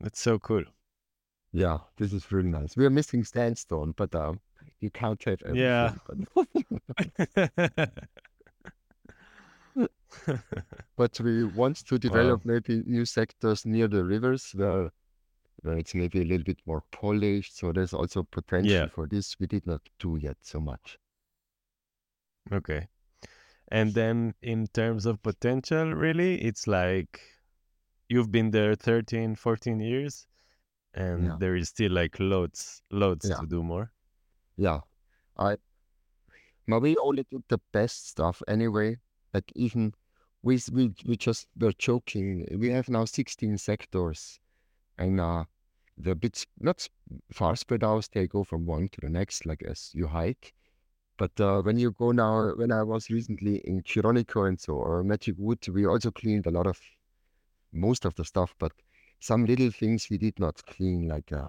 That's so cool. Yeah, this is really nice. We are missing sandstone, but um, you can't have everything. Yeah. But, but we want to develop maybe new sectors near the rivers where where it's maybe a little bit more polished. So there's also potential Yeah. for this. We did not do yet so much. Okay. And then in terms of potential, really, it's like you've been there 13, 14 years, and Yeah. there is still like loads, loads Yeah. to do more. Yeah, I but we only did the best stuff anyway. Like even we we we just were joking. We have now 16 sectors, and uh, they're a bit s- not far spread out. They go from one to the next, like as you hike. But uh, when you go now, when I was recently in Chironico and so, or Magic Wood, we also cleaned a lot of most of the stuff, but some little things we did not clean, like uh,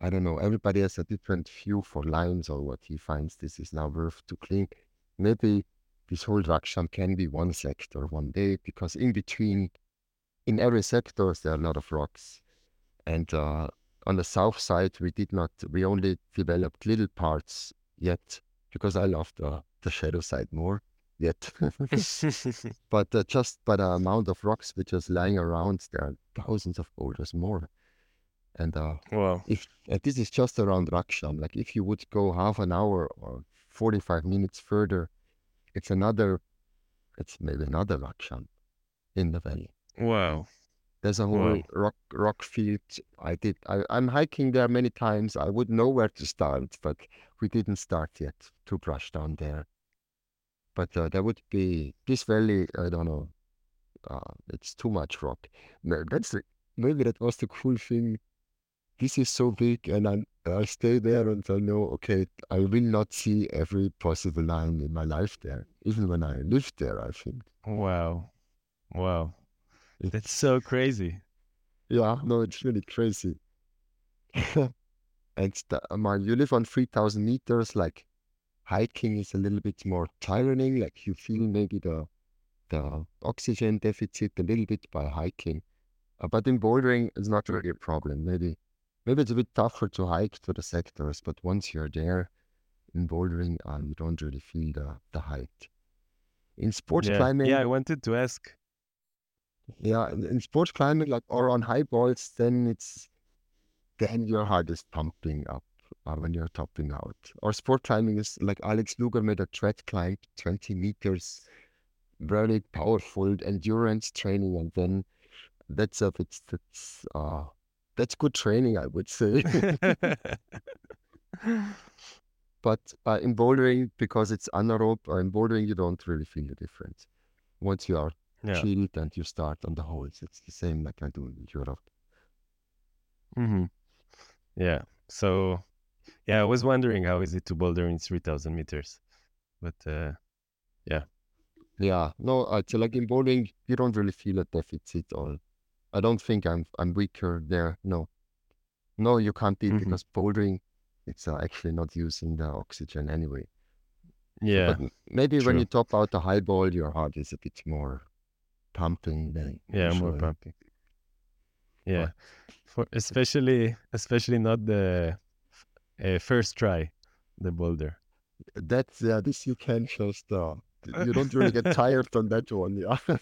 I don't know, everybody has a different view for lines or what he finds this is now worth to clean. Maybe this whole Rakcham can be one sector one day because in between, in every sector, there are a lot of rocks. And uh, on the south side, we did not, we only developed little parts yet because I love the, the shadow side more yet. but uh, just by the amount of rocks which is lying around, there are thousands of boulders more. And uh, Wow. if and this is just around Rakcham, like if you would go half an hour or 45 minutes further, it's another, it's maybe another Rakcham in the valley. Wow. There's a whole Wow. rock rock field. I did. I, I'm hiking there many times. I would know where to start, but we didn't start yet to brush down there. But uh, there would be this valley. I don't know. Uh, it's too much rock. No, that's the, maybe that was the cool thing. This is so big, and I I stay there and I know. Okay, I will not see every possible line in my life there, even when I live there. I think. Wow. Wow. It's- That's so crazy. Yeah, no, it's really crazy. And the, um, you live on 3,000 meters, like hiking is a little bit more tiring, like you feel maybe the the oxygen deficit a little bit by hiking. Uh, but in bouldering, it's not really a problem. Maybe maybe it's a bit tougher to hike to the sectors, but once you're there in bouldering, uh, you don't really feel the, the height. In sports Yeah. climbing, Yeah, I wanted to ask. yeah, in, in sports climbing, like or on high balls, then it's then your heart is pumping up uh, when you're topping out. Or sport climbing is like Alex Luger made a trad climb, 20 meters, very powerful endurance training, and then that's a bit that's uh that's good training, I would say. but uh, in bouldering, because it's anaerobe, or in bouldering, you don't really feel the difference. Once you are Yeah. chilled and you start on the holes, it's the same like I do in Europe. hmm Yeah. So, yeah, I was wondering how is it to boulder in 3,000 meters, but uh, Yeah, Yeah, no, so like in bowling, you don't really feel a deficit or I don't think I'm I'm weaker there. No, no, you can't be Mhm. because bouldering, it's uh, actually not using the oxygen anyway. yeah, But maybe when you top out the high ball, your heart is a bit more pumping than yeah, more pumping. Yeah, for especially especially not the uh, first try, the boulder. That's yeah, this you can just uh, you don't really get tired on that one. Yeah,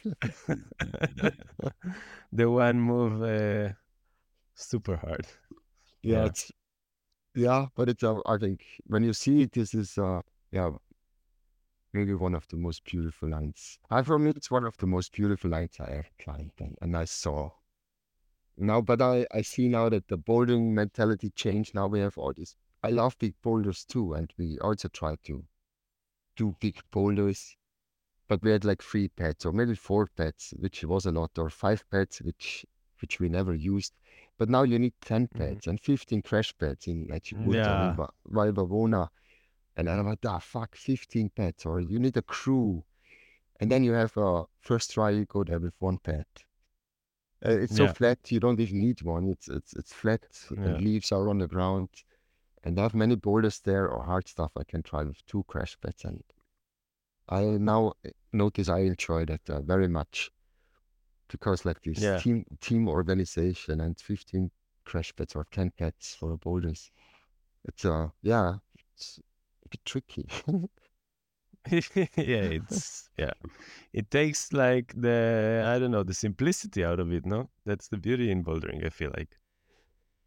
the one move uh, super hard. yeah, Yeah. it's Yeah, but it's uh, I think when you see it, this is uh yeah maybe one of the most beautiful lines. I for me, it's one of the most beautiful lines I ever climbed and, and I saw. Now, but I I see now that the bouldering mentality changed. Now we have all this. I love big boulders too, and we also try to do big boulders. But we had like three pads or maybe four pads, which was a lot, or five pads, which which we never used. But now you need 10 Mhm. pads and 15 crash pads in like Yeah. Gibraltar, Val Bavona. And I'm like, ah, fuck, 15 pads, or you need a crew. And then you have a first try, you go there with one pad. Uh, it's so Yeah. flat, you don't even need one. It's it's it's flat, Yeah. and leaves are on the ground. And I have many boulders there or hard stuff I can try with two crash pads. And I now uh, notice I enjoy that uh, very much because like this Yeah. team team organization and 15 crash pads or 10 pads for boulders. It's uh yeah, it's a bit tricky. yeah, it's yeah. It takes like the I don't know the simplicity out of it. No, that's the beauty in bouldering. I feel like.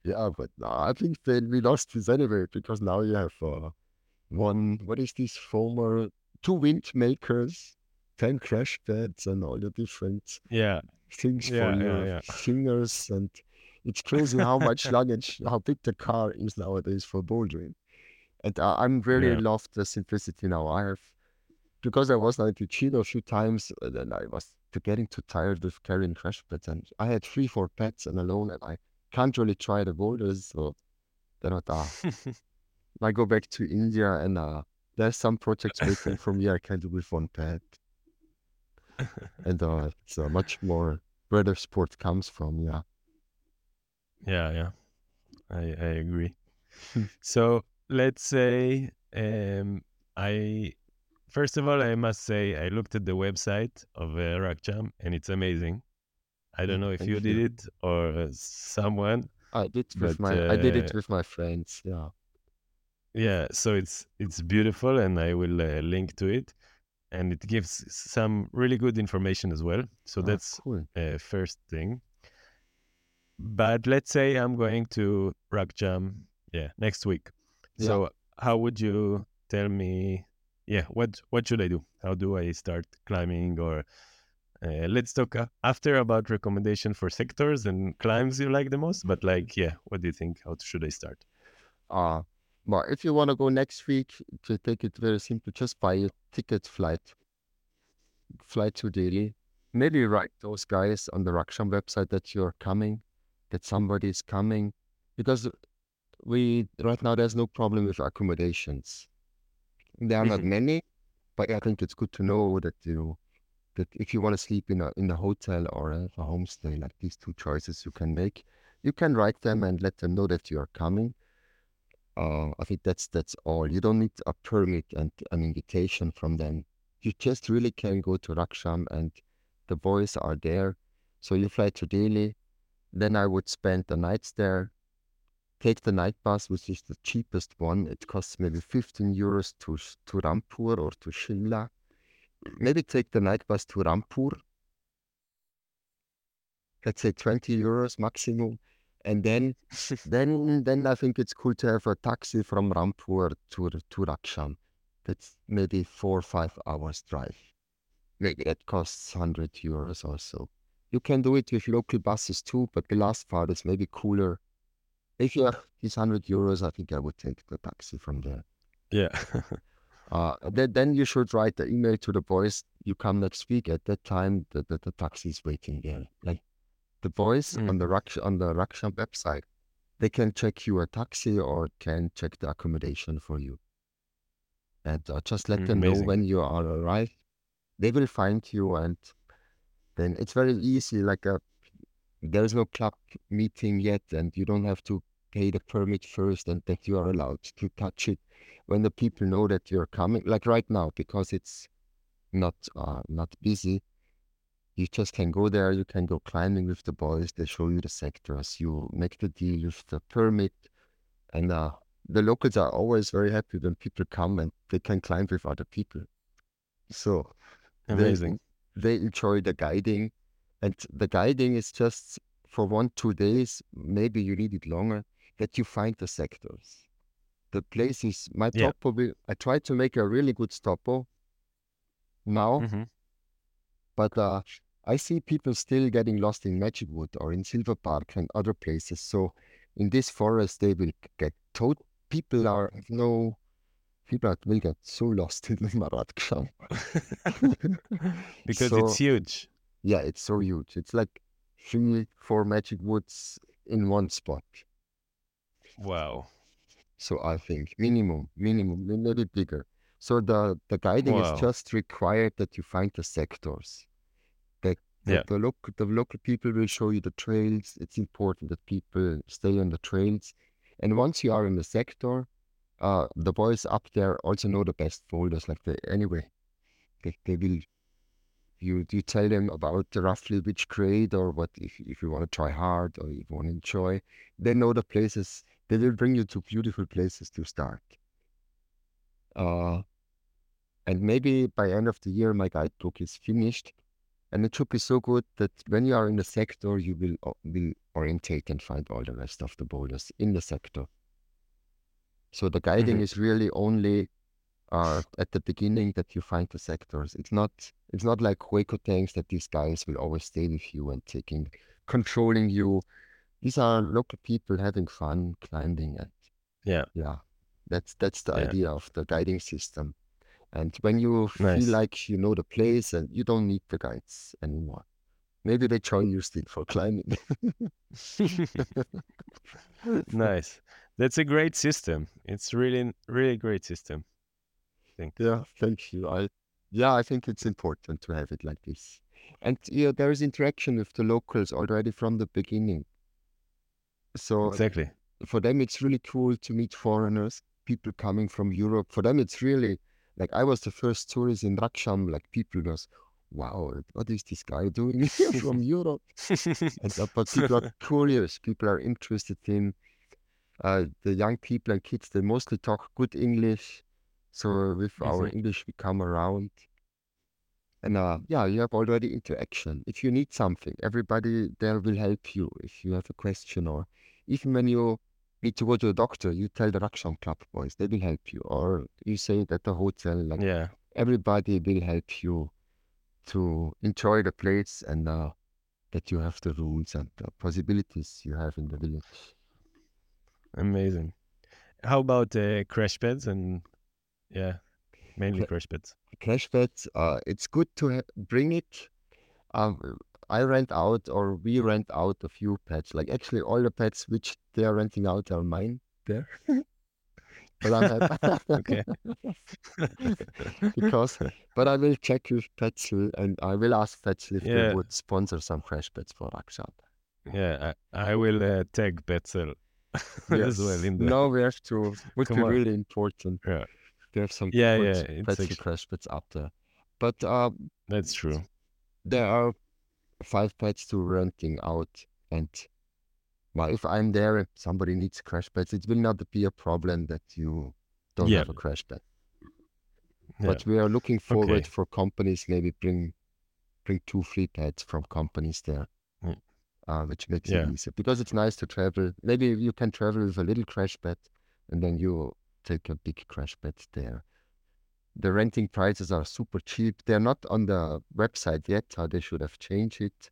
Yeah, but no, I think then we lost this anyway because now you have uh, one, what is this former, two wind makers, 10 crash pads and all the different Yeah, things yeah, for yeah, your yeah. fingers. And it's crazy how much luggage, how big the car is nowadays for bouldering. And uh, I'm really Yeah. love the simplicity now. I have, because I was now into Chile a few times, and then I was getting too tired with carrying crash pads. And I had three, four pads and alone, and I can't really try the borders, So they're not "Ah, I go back to India and uh, there's some projects waiting for me I can do with one pad. And uh, it's uh, much more where the sport comes from. Yeah. yeah, yeah. I I agree. Hmm. So let's say um, I first of all I must say I looked at the website of uh, Rakcham and it's amazing. I don't Mm, know if thank you did you. it or uh, someone, I did with but my I did uh, it with my friends. Yeah. yeah. So it's it's beautiful, and I will uh, link to it, and it gives some really good information as well. So Ah, that's cool. uh, first thing. But let's say I'm going to Rakcham, yeah, next week. Yeah. So how would you tell me? Yeah, what what should I do? How do I start climbing? Or uh, let's talk after about recommendation for sectors and climbs you like the most. But like, yeah, what do you think? How should I start? Uh, but if you want to go next week, to take it very simple, just buy a ticket flight, flight to Delhi. Maybe write those guys on the Rakcham website that you're coming, that somebody is coming, because we right now there's no problem with accommodations. There are not Mhm. many, but I think it's good to know that you that if you want to sleep in a in a hotel or a, a homestay, like these two choices you can make, you can write them and let them know that you are coming. Uh, I think that's that's all. You don't need a permit and an invitation from them. You just really can go to Rakcham and the boys are there. So you fly to Delhi. Then I would spend the nights there. Take the night bus, which is the cheapest one. It costs maybe 15 euros to to Rampur or to Shimla. Maybe take the night bus to Rampur. Let's say 20 euros maximum. And then then then I think it's cool to have a taxi from Rampur to to Rakcham. That's maybe four or five hours drive. Maybe that costs hundred euros or so. You can do it with local buses too, but the last part is maybe cooler. If you have these hundred euros, I think I would take the taxi from there. Yeah. Uh, then, then you should write the email to the boys. You come next week. At that time, the, the, the taxi is waiting there. Like the boys on the Raksh on the Rakcham website, they can check you a taxi or can check the accommodation for you. And uh, just let Mm, them know when you are arrived. They will find you, and then it's very easy. Like a, there is no club meeting yet, and you don't have to pay the permit first, and that you are allowed to touch it when the people know that you're coming. Like right now, because it's not uh, not busy, you just can go there. You can go climbing with the boys. They show you the sectors. You make the deal with the permit, and uh, the locals are always very happy when people come and they can climb with other people. So they Amazing. they enjoy the guiding, and the guiding is just for one two days. Maybe you need it longer that you find the sectors. the places. My Yeah. topo will. I try to make a really good topo now, hmm but uh, I see people still getting lost in Magic Wood or in Silver Park and other places. So in this forest, they will get told. People are no. People will get so lost in Maratksha. because So it's huge. yeah, it's so huge. It's like three, four Magic Woods in one spot. Wow. So I think minimum, minimum, a little bigger. So the the guiding Wow. is just required that you find the sectors. That that Yeah. the local the local people will show you the trails. It's important that people stay on the trails. And once you are in the sector, uh, the boys up there also know the best folders. Like they anyway, they, they will. You you tell them about roughly which grade or what if if you want to try hard or if you want to enjoy. They know the places. They will bring you to beautiful places to start. Uh, and maybe by end of the year, my guidebook is finished, and it should be so good that when you are in the sector, you will will orientate and find all the rest of the boulders in the sector. So the guiding Mhm. is really only uh, at the beginning that you find the sectors. It's not it's not like Hueco Tanks that these guys will always stay with you and taking controlling you. These are local people having fun climbing and Yeah. yeah, that's that's the Yeah. idea of the guiding system. And when you Nice. feel like you know the place and you don't need the guides anymore, maybe they join you still for climbing. nice. That's a great system. It's really, really great system. I think. Yeah, thank you. I yeah, I think it's important to have it like this. And yeah, there is interaction with the locals already from the beginning. So Exactly. for them it's really cool to meet foreigners, people coming from Europe. For them it's really like I was the first tourist in Rakcham, like people was, wow, what is this guy doing from Europe? And uh, but people are curious, people are interested in uh, the young people and kids, they mostly talk good English. So with our. English we come around. And uh, yeah, you have already interaction. If you need something, everybody there will help you. If you have a question or even when you need to go to a doctor, you tell the Rakcham Club boys, they will help you. Or you say it at the hotel, like yeah. everybody will help you to enjoy the place and uh, that you have the rules and the possibilities you have in the village. Amazing. How about uh, crash pads and yeah, mainly Cra- crash pads. Crash pads, uh, it's good to ha- bring it. Um, I rent out or we rent out a few pets. Like actually all the pets which they are renting out are mine there. but I'm happy Okay. because but I will check with Petzl and I will ask Petzl if Yeah. they would sponsor some crash pets for Rakcham. Yeah, I, I will uh, tag Petzl as well in the No, we have to. Would Come be on. really important. Yeah. We have some Yeah, yeah, Petzl crash pets up there. But uh, That's true. there are five pads to renting out and well if i'm there if somebody needs crash pads it will not be a problem that you don't Yeah. have a crash pad Yeah. but we are looking forward Okay. for companies maybe bring bring two free pads from companies there Mm. uh, which makes Yeah. it easier because it's nice to travel maybe you can travel with a little crash pad and then you take a big crash pad there the renting prices are super cheap. They're not on the website yet. How they should have changed it,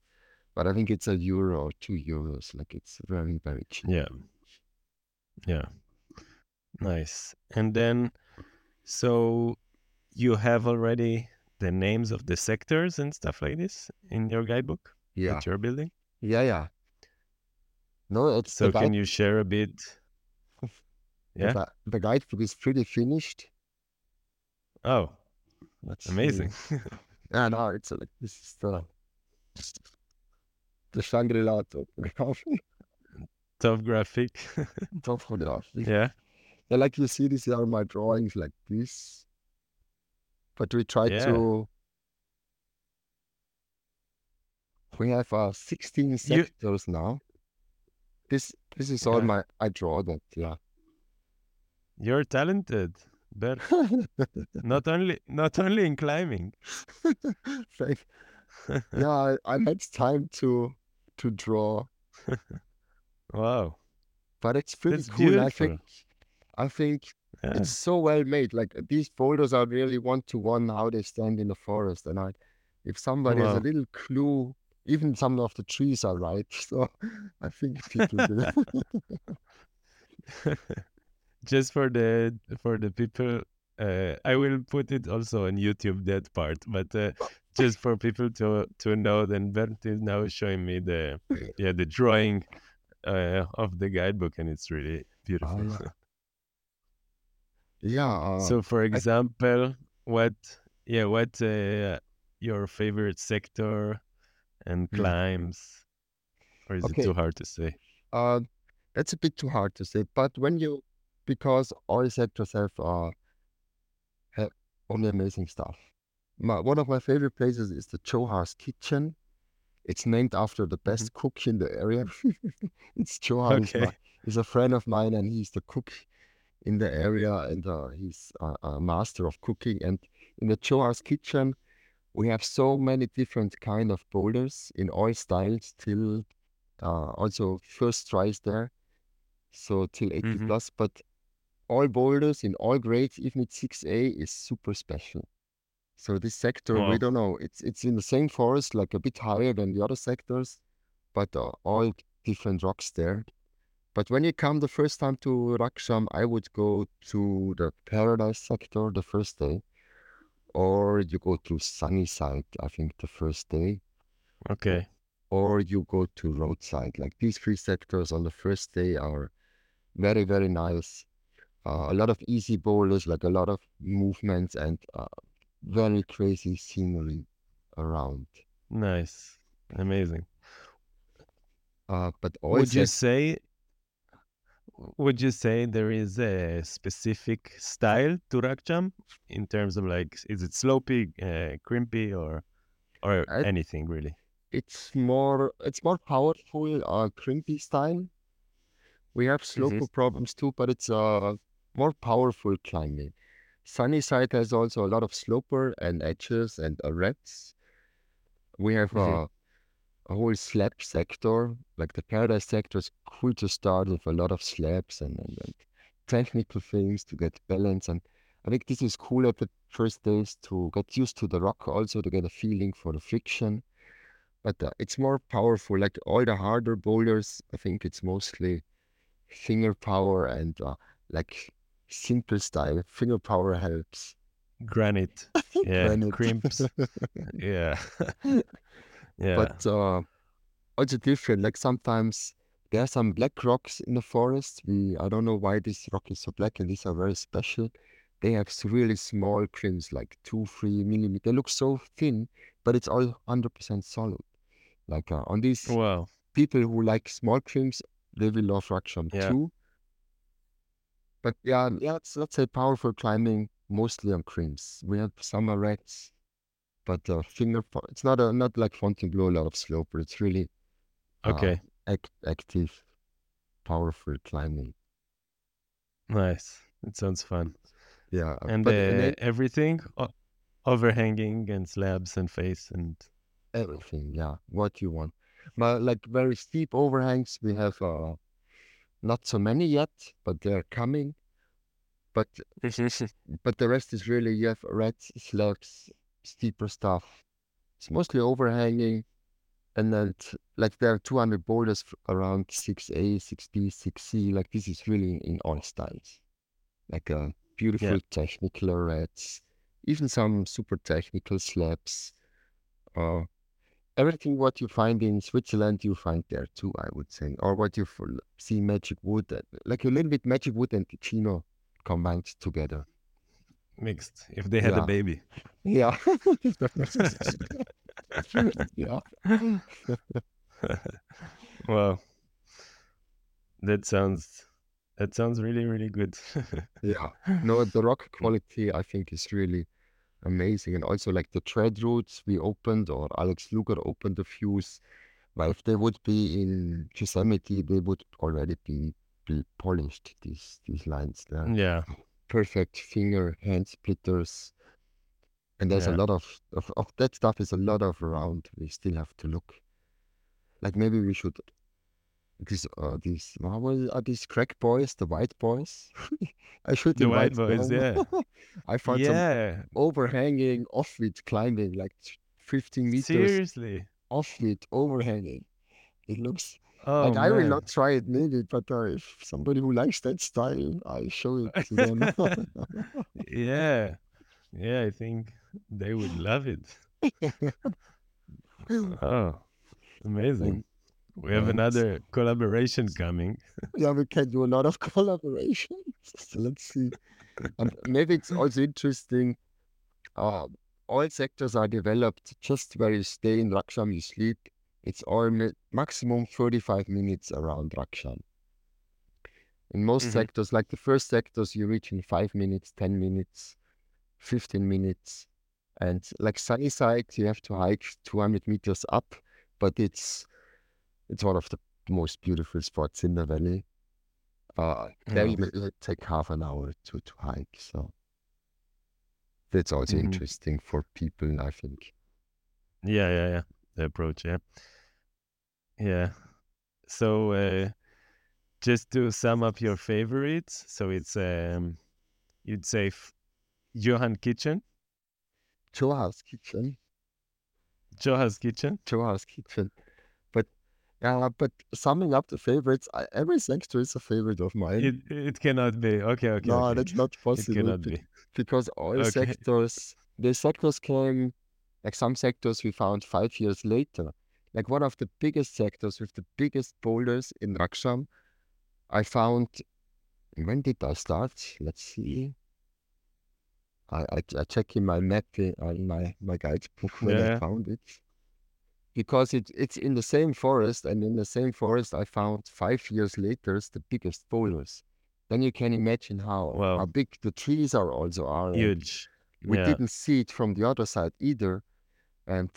but I think it's a euro or two euros. Like it's very very cheap. Yeah. Yeah. Nice. And then, so you have already the names of the sectors and stuff like this in your guidebook Yeah, that you're building. yeah, yeah. No, it's So the can you share a bit? Yeah. gui- the guidebook is pretty finished. Oh, Let's amazing. Yeah, no, it's like this is the the Shangri-La topography. Topographic. topography. yeah. Yeah, like you see, these are my drawings like this. But we try Yeah. to. We have uh, 16 You- sectors now. This this is all Yeah. my I draw that, yeah. You're talented, but not only not only in climbing. Thank- yeah, I, I had time to to draw, Wow. but it's pretty That's cool. I think I think Yeah. it's so well made. Like these boulders are really one to one how they stand in the forest. And I, if somebody has a little clue, even some of the trees are right. So I think people do. Just for the for the people, uh, I will put it also on YouTube that part, but uh, just for people to to know, then Bernd is now showing me the yeah the drawing uh, of the guidebook, and it's really Ah, beautiful. yeah. Yeah. Uh, So, for I, example, what yeah what uh, your favorite sector and hmm. climbs, or is it too hard to say? Uh, that's a bit too hard to say. But when you, because all sectors have uh have only amazing stuff. My, one of my favorite places is the Johar's Kitchen. It's named after the hmm best cook in the area. It's my Okay. is a friend of mine, and he's the cook in the area, and uh, he's a, a master of cooking. And in the Johar's Kitchen, we have so many different kind of boulders in all styles till uh, also first tries there, so till 80 hmm plus. But all boulders in all grades, even at 6A, is super special. So this sector, we don't know. It's it's in the same forest, like a bit higher than the other sectors, but uh, all different rocks there. But when you come the first time to Rakcham, I would go to the Paradise sector the first day, or you go to Sunnyside, I think the first day, Okay. or you go to Roadside. Like these three sectors on the first day are very, very nice. Uh, a lot of easy bowlers, like a lot of movements and uh, very crazy scenery around. Nice. Amazing. Uh, but Would you say would you say there is a specific style to Rakcham in terms of like is it slopey, uh, crimpy, or or I, anything really? it's more it's more powerful, uh, crimpy style. We have hmm problems too, but it's uh more powerful climbing. Sunnyside has also a lot of sloper and edges and uh, reds. We have hmm uh, a whole slab sector, like the Paradise sector is cool to start with a lot of slabs and, and, and technical things to get balance. And I think this is cool at the first days to get used to the rock, also to get a feeling for the friction. But uh, it's more powerful, like all the harder boulders. I think it's mostly finger power and uh, like simple style. Finger power helps. Granite. Yeah. Granite. Crimps. Yeah. Yeah. But uh, also different. Like sometimes there are some black rocks in the forest. We I don't know why this rock is so black, and these are very special. They have really small crimps, like two, three millimeter. They look so thin, but it's all 100% solid. Like uh, on these Wow. people who like small crimps, they will love Rakcham Yeah. too. But yeah, yeah, it's let's say powerful climbing mostly on crimps. We have some reds, but uh, finger. It's not a not like Fontainebleau, a lot of sloper. It's really uh, Okay. act, active, powerful climbing. Nice. It sounds fun. Yeah, uh, And but uh, and everything o- overhanging and slabs and face and everything. Yeah, what you want. But like very steep overhangs, we have uh, not so many yet, but they're coming. But but the rest is really you have red slabs, steeper stuff. It's mostly overhanging, and then like there are 200 borders around 6A, 6B, 6C. Like this is really in all styles. Like uh, yeah. beautiful technical reds, even some super technical slabs. Uh, everything what you find in Switzerland, you find there too, I would say. Or what you see Magic Wood, like a little bit Magic Wood and Ticino combined together. Mixed. If they had a baby. Yeah. yeah. Wow. That sounds that sounds really, really good. Yeah. No, the rock quality I think is really amazing. And also like the trad routes we opened or Alex Luger opened a few. Well, if they would be in Yosemite, they would already be, be polished, these these lines there. Yeah. Perfect finger hand splitters. And there's a lot of, of, of that stuff is a lot of around. We still have to look. Like maybe we should these uh, these what was are these crack boys, the Wide Boyz? I should The white boys, them. yeah. I found some overhanging offwidth climbing, like 15 meters Seriously. offwidth overhanging. It looks Oh like I will not try it maybe, but uh, if somebody who likes that style, I'll show it to them. Yeah. Yeah, I think they would love it. Oh, amazing. And, We have another collaboration coming. yeah, we can do a lot of collaboration. So let's see. And maybe it's also interesting. Uh, all sectors are developed just where you stay in Rakcham, you sleep. It's all mi- maximum 35 minutes around Rakcham. In most hmm sectors, like the first sectors, you reach in five minutes, 10 minutes, 15 minutes. And like Sunnyside, you have to hike 200 meters up, but it's it's one of the most beautiful spots in the valley. Uh, Oh. you take half an hour to, to hike. So that's also hmm interesting for people, I think. Yeah, yeah, yeah. The approach, yeah. Yeah. So, uh, just to sum up your favorites, so it's um, you'd say f Johan Kitchen, Joha's Kitchen, Joha's Kitchen. Joha's Kitchen. Yeah, but summing up the favorites, I, every sector is a favorite of mine. It it cannot be. Okay, okay, No, okay. that's not possible. It cannot be. because all Okay. sectors, the sectors came, like some sectors we found five years later. Like one of the biggest sectors with the biggest boulders in Rakcham, I found, when did I start? Let's see. I, I, I check in my map, uh, in my, my guidebook when I found it. Because it, it's in the same forest, and in the same forest I found five years later the biggest boulders. Then you can imagine how, how big the trees are also are. Huge. we Yeah. didn't see it from the other side either. And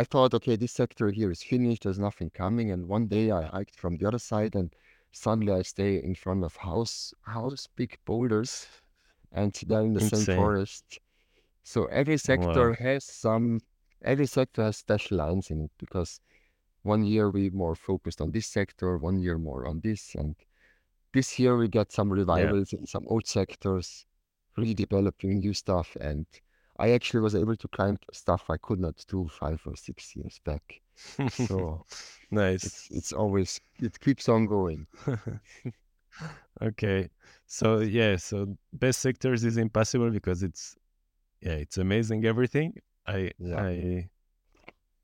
I thought, okay, this sector here is finished, there's nothing coming. And one day I hiked from the other side and suddenly I stay in front of house house big boulders and they're in the same forest. So every Wow. sector has some every sector has special lines in it because one year we more focused on this sector, one year more on this, and this year we got some Yeah. revivals in some old sectors, redeveloping new stuff, and I actually was able to climb stuff I could not do five or six years back. So Nice. it's it's always it keeps on going. Okay. So yeah, so best sectors is impossible because it's yeah, it's amazing everything. I Yeah. I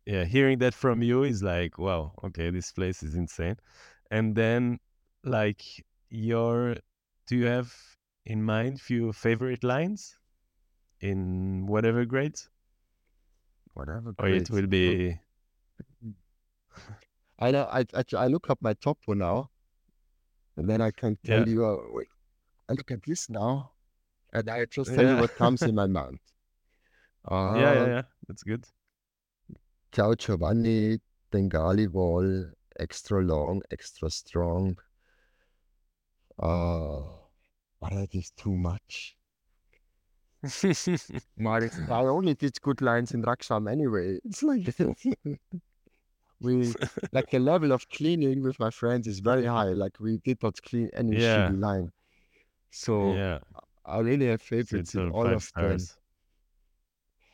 yeah, hearing that from you is like, wow, okay, this place is insane. And then like your do you have in mind few favorite lines in whatever grades? Whatever Or it will be I know I, I I look up my top one now, and then I can tell yeah. you. Uh, wait, I look at this now, and I just tell you what comes in my mind. Yeah, yeah, Uh, yeah. That's good. Ciao Giovanni, Bengali wall, extra long, extra strong. Uh, but that is too much. Maris, I only did good lines in Rakcham anyway. It's like we like the level of cleaning with my friends is very high. Like we did not clean any Yeah. shitty line. So Yeah. I really have favorites in all of them.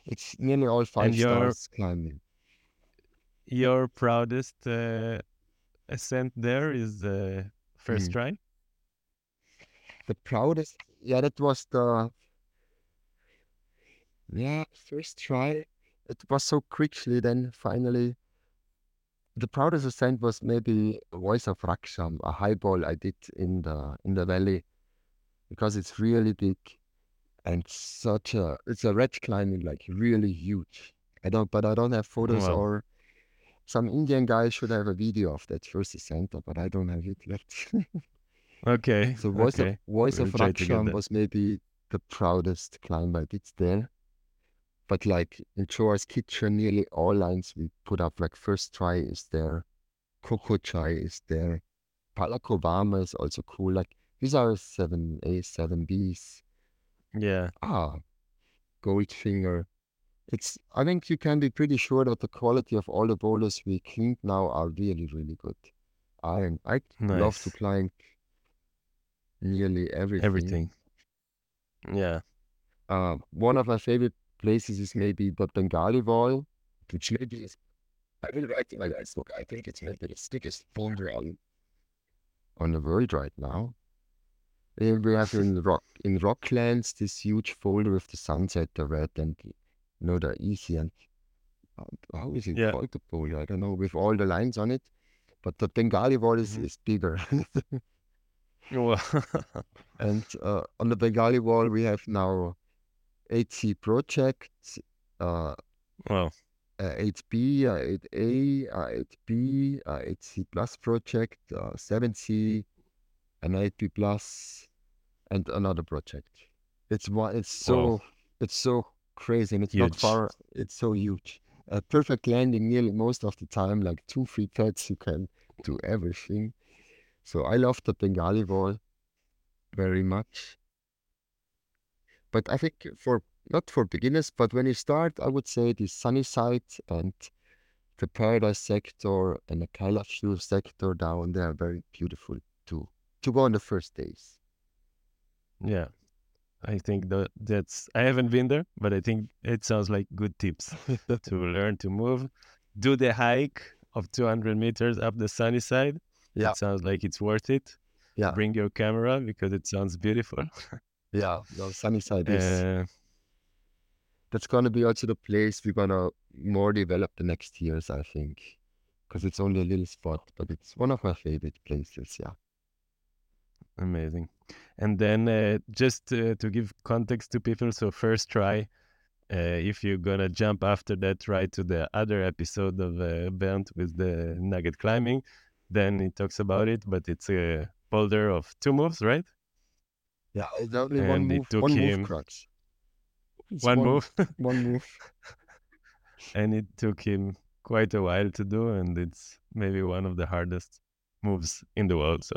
It's nearly all five And your stars climbing. your proudest uh, ascent there is the first Mm. try? The proudest, yeah, that was the yeah first try. It was so quickly. Then finally, the proudest ascent was maybe Voice of Rakcham, a high ball I did in the in the valley because it's really big and such a it's a red climbing like really huge. I don't, but I don't have oh, photos Wow. or some Indian guy should have a video of that first ascent, but I don't have it yet. Okay. So Voice of Okay. Voice We'll of try to Rakcham was maybe the proudest climb I did there. But like in Chora's kitchen, nearly all lines we put up, like first try is there, Coco Chai is there, Palakobama is also cool. Like these are seven A, seven B's. Yeah. Ah, Goldfinger. It's I think you can be pretty sure that the quality of all the boulders we cleaned now are really, really good. I am. I love to Nice. climb nearly everything. Everything. Yeah. Uh, one of my favorite places is maybe the Bengali Wall, which maybe is, I will write in my guidebook. I think it's maybe the thickest boulder on, on the world right now. We have in rock in Rocklands this huge folder with the sunset, the red and you know the easy and uh, how is it Yeah. called the boulder? I don't know with all the lines on it. But the Bengali Wall is, Mhm. is bigger. And uh, on the Bengali Wall we have now 8C projects, uh, Wow. uh, 8B, uh, 8A, uh, 8B, uh, 8C plus project, uh, 7C, an 8B plus, and another project. It's one. It's Wow. so it's so crazy, and it's not far. It's so huge. A perfect landing nearly most of the time, like two free pets, you can do everything. So I love the Bengali Wall very much. But I think for not for beginners, but when you start, I would say the sunny side and the Paradise sector and the Kailashu sector down there are very beautiful to to go on the first days. Yeah. I think that that's I haven't been there, but I think it sounds like good tips to learn to move. Do the hike of 200 meters up the sunny side. Yeah. It sounds like it's worth it. Yeah. Bring your camera because it sounds beautiful. Yeah, the Sunnyside is Uh, that's gonna be also the place we're gonna more develop the next years, I think, because it's only a little spot, but it's one of my favorite places. Yeah. Amazing. And then uh, just uh, to give context to people, so first try. Uh, if you're gonna jump after that, try to the other episode of uh, Bernd with the nugget climbing. Then he talks about it, but it's a boulder of two moves, right? Yeah, it's only one And it move, one him move crux. It's one move, one move. and it took him quite a while to do, and it's maybe one of the hardest moves in the world. So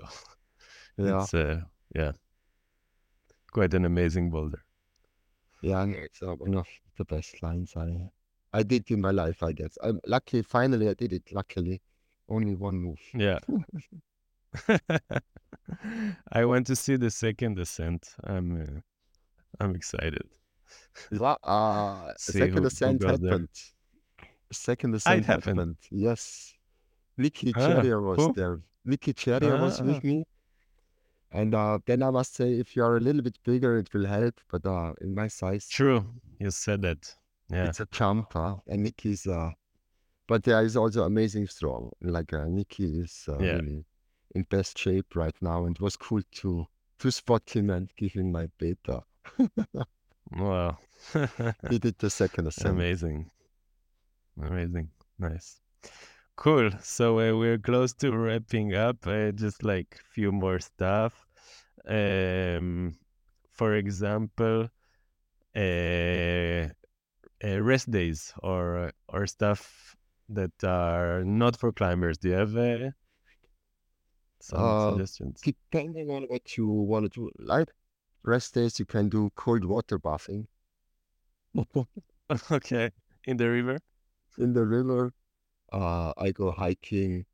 Yeah, it's uh, yeah, quite an amazing boulder. yeah, it's uh, one of the best lines I I did in my life, I guess. I'm lucky, finally I did it. Luckily, only one move. Yeah. I want to see the second ascent. I'm uh, I'm excited. La- uh, second who, ascent there. happened. A second ascent happened. happened. Yes. Vicky Ah, Ceria was who? there. Ceria was Ah, with me. And uh, then I must say, if you are a little bit bigger, it will help. But uh, in my size, true. You said that. Yeah. it's a jump. Huh? And Nikki's, uh, but there is also amazing strong. Like uh, Nikki is uh, Yeah. really in best shape right now. And it was cool to to spot him and give him my beta. Wow. He did the second ascent. Amazing. Amazing. Nice. Cool. So uh, we're close to wrapping up. Uh, just like few more stuff. Um, for example, uh, uh, rest days or or stuff that are not for climbers. Do you have uh, some Uh, suggestions? Depending on what you want to do, like rest days, you can do cold water bathing okay, in the river. in the river. Uh, I go hiking.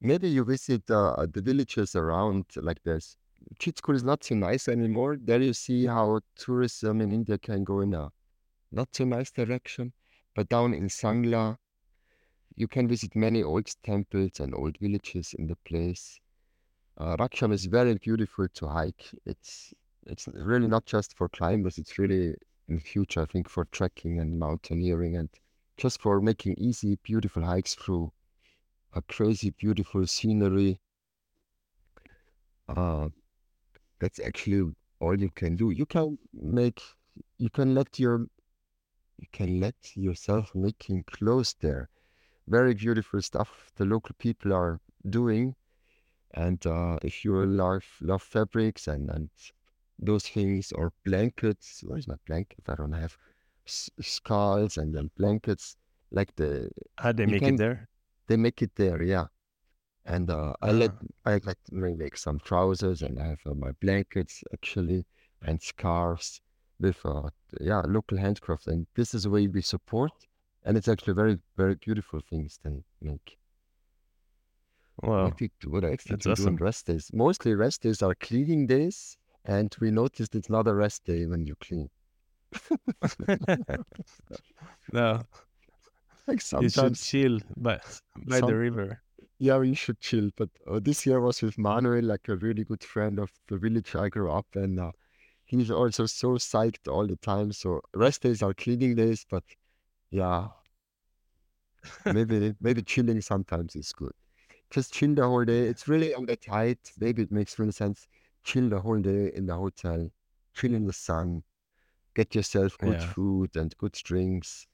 Maybe you visit uh, the villages around, like there's Chitkul is not so nice anymore. There you see how tourism in India can go in a not so nice direction. But down in Sangla, you can visit many old temples and old villages in the place. Uh, Rakcham is very beautiful to hike. It's it's really not just for climbers. It's really in the future, I think, for trekking and mountaineering and just for making easy, beautiful hikes through a crazy, beautiful scenery. Uh, that's actually all you can do. You can make, you can let your, you can let yourself making clothes there. Very beautiful stuff the local people are doing. And uh, if you love love fabrics and and those things or blankets, where's my blanket? I don't have s- scarves and then blankets like the Ah, they make can it there. they make it there, yeah. And uh, I let Ah, I like to make like some trousers and I have uh, my blankets actually and scarves with uh yeah local handcraft and this is the way we support and it's actually very very beautiful things they make. Wow, What, we, what that's we do on rest days? Mostly rest days are cleaning days, and we noticed it's not a rest day when you clean. no, Like you should chill by by the river. Yeah, we should chill. But uh, this year was with Manuel, like a really good friend of the village I grew up, and uh, he's also so psyched all the time. So rest days are cleaning days, but yeah, maybe maybe chilling sometimes is good. Just chill the whole day. It's really on the height. Maybe it makes real sense. Chill the whole day in the hotel, chill in the sun, get yourself good Yeah, food and good drinks,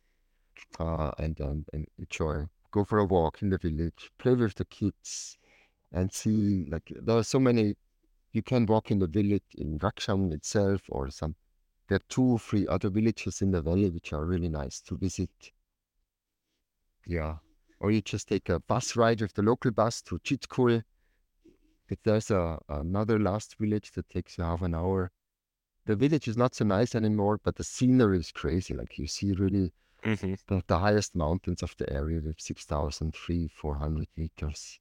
uh, and um, and enjoy. Go for a walk in the village, play with the kids, and see like there are so many. You can walk in the village in Rakcham itself, or some. There are two, or three other villages in the valley which are really nice to visit. Yeah. Or you just take a bus ride with the local bus to Chitkul. If there's a another last village that takes you half an hour. The village is not so nice anymore, but the scenery is crazy. Like you see really hmm the, the highest mountains of the area with 6,003, 400 meters.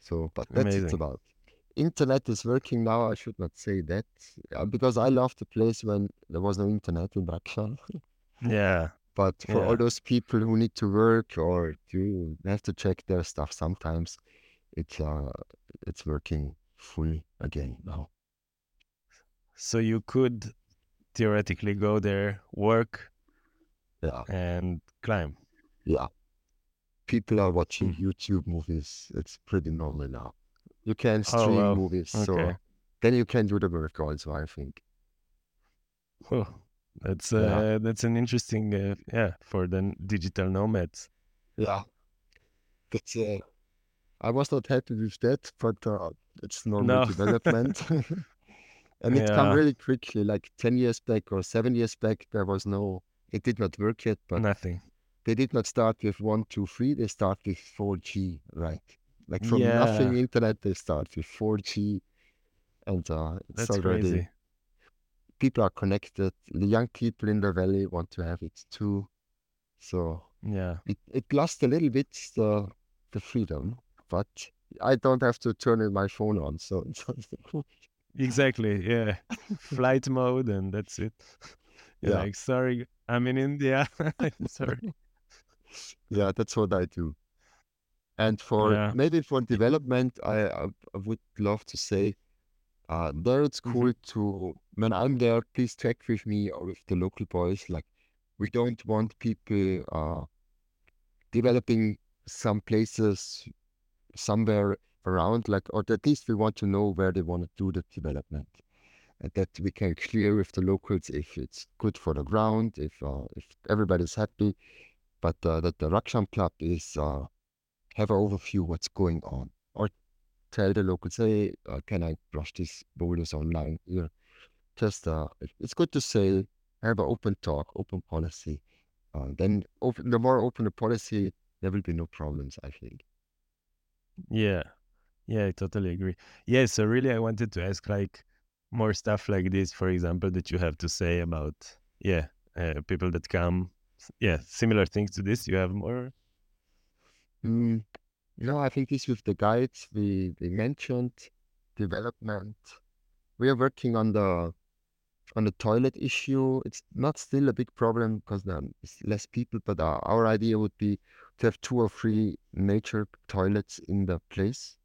So, but that's it's Amazing. about. Internet is working now. I should not say that uh, because I love the place when there was no internet in Rakcham. Yeah, But for all those people who need to work or to have to check their stuff sometimes, it's uh it's working full again now. so you could theoretically go there, work, Yeah, and climb. yeah. People are watching Hmm. YouTube movies. It's pretty normal now. You can Oh stream wow. movies, so Okay. then you can do the work also, I think. Oh, that's Yeah, uh that's an interesting uh, yeah for the digital nomads. yeah. That's uh, I was not happy with that, but uh, it's normal No. development. And it come Yeah, really quickly, like 10 years back or seven years back, there was no, it did not work yet, but nothing. they did not start with one, two, three, they start with 4G, right? Like from nothing internet, they start with 4G, and uh, it's that's already, crazy. people are connected. The young people in the valley want to have it too. So Yeah. it, it lost a little bit the, the freedom, but I don't have to turn my phone on, so Exactly. Yeah. Flight mode and that's it. You're yeah, like, sorry, I'm in India. Sorry. yeah, that's what I do. And for Yeah. maybe for development, I, I, I would love to say, uh, there it's cool to, when I'm there, please check with me or with the local boys. Like, we don't want people uh, developing some places somewhere around, like, or at least we want to know where they want to do the development. And that we can clear with the locals if it's good for the ground, if uh, if everybody's happy. But uh, that the Rakcham Club is uh, have an overview what's going on, or tell the locals, hey, uh, can I brush these boulders online here? Just uh, it's good to say, have an open talk, open policy. Uh, then open, the more open the policy, there will be no problems. I think. Yeah. Yeah, I totally agree. Yeah, so really I wanted to ask like more stuff like this, for example, that you have to say about, yeah, uh, people that come. Yeah, similar things to this. You have more? Mm, no, I think this with the guides we we mentioned development. We are working on the on the toilet issue. It's not still a big problem because there's less people, but our, our idea would be to have two or three major toilets in the place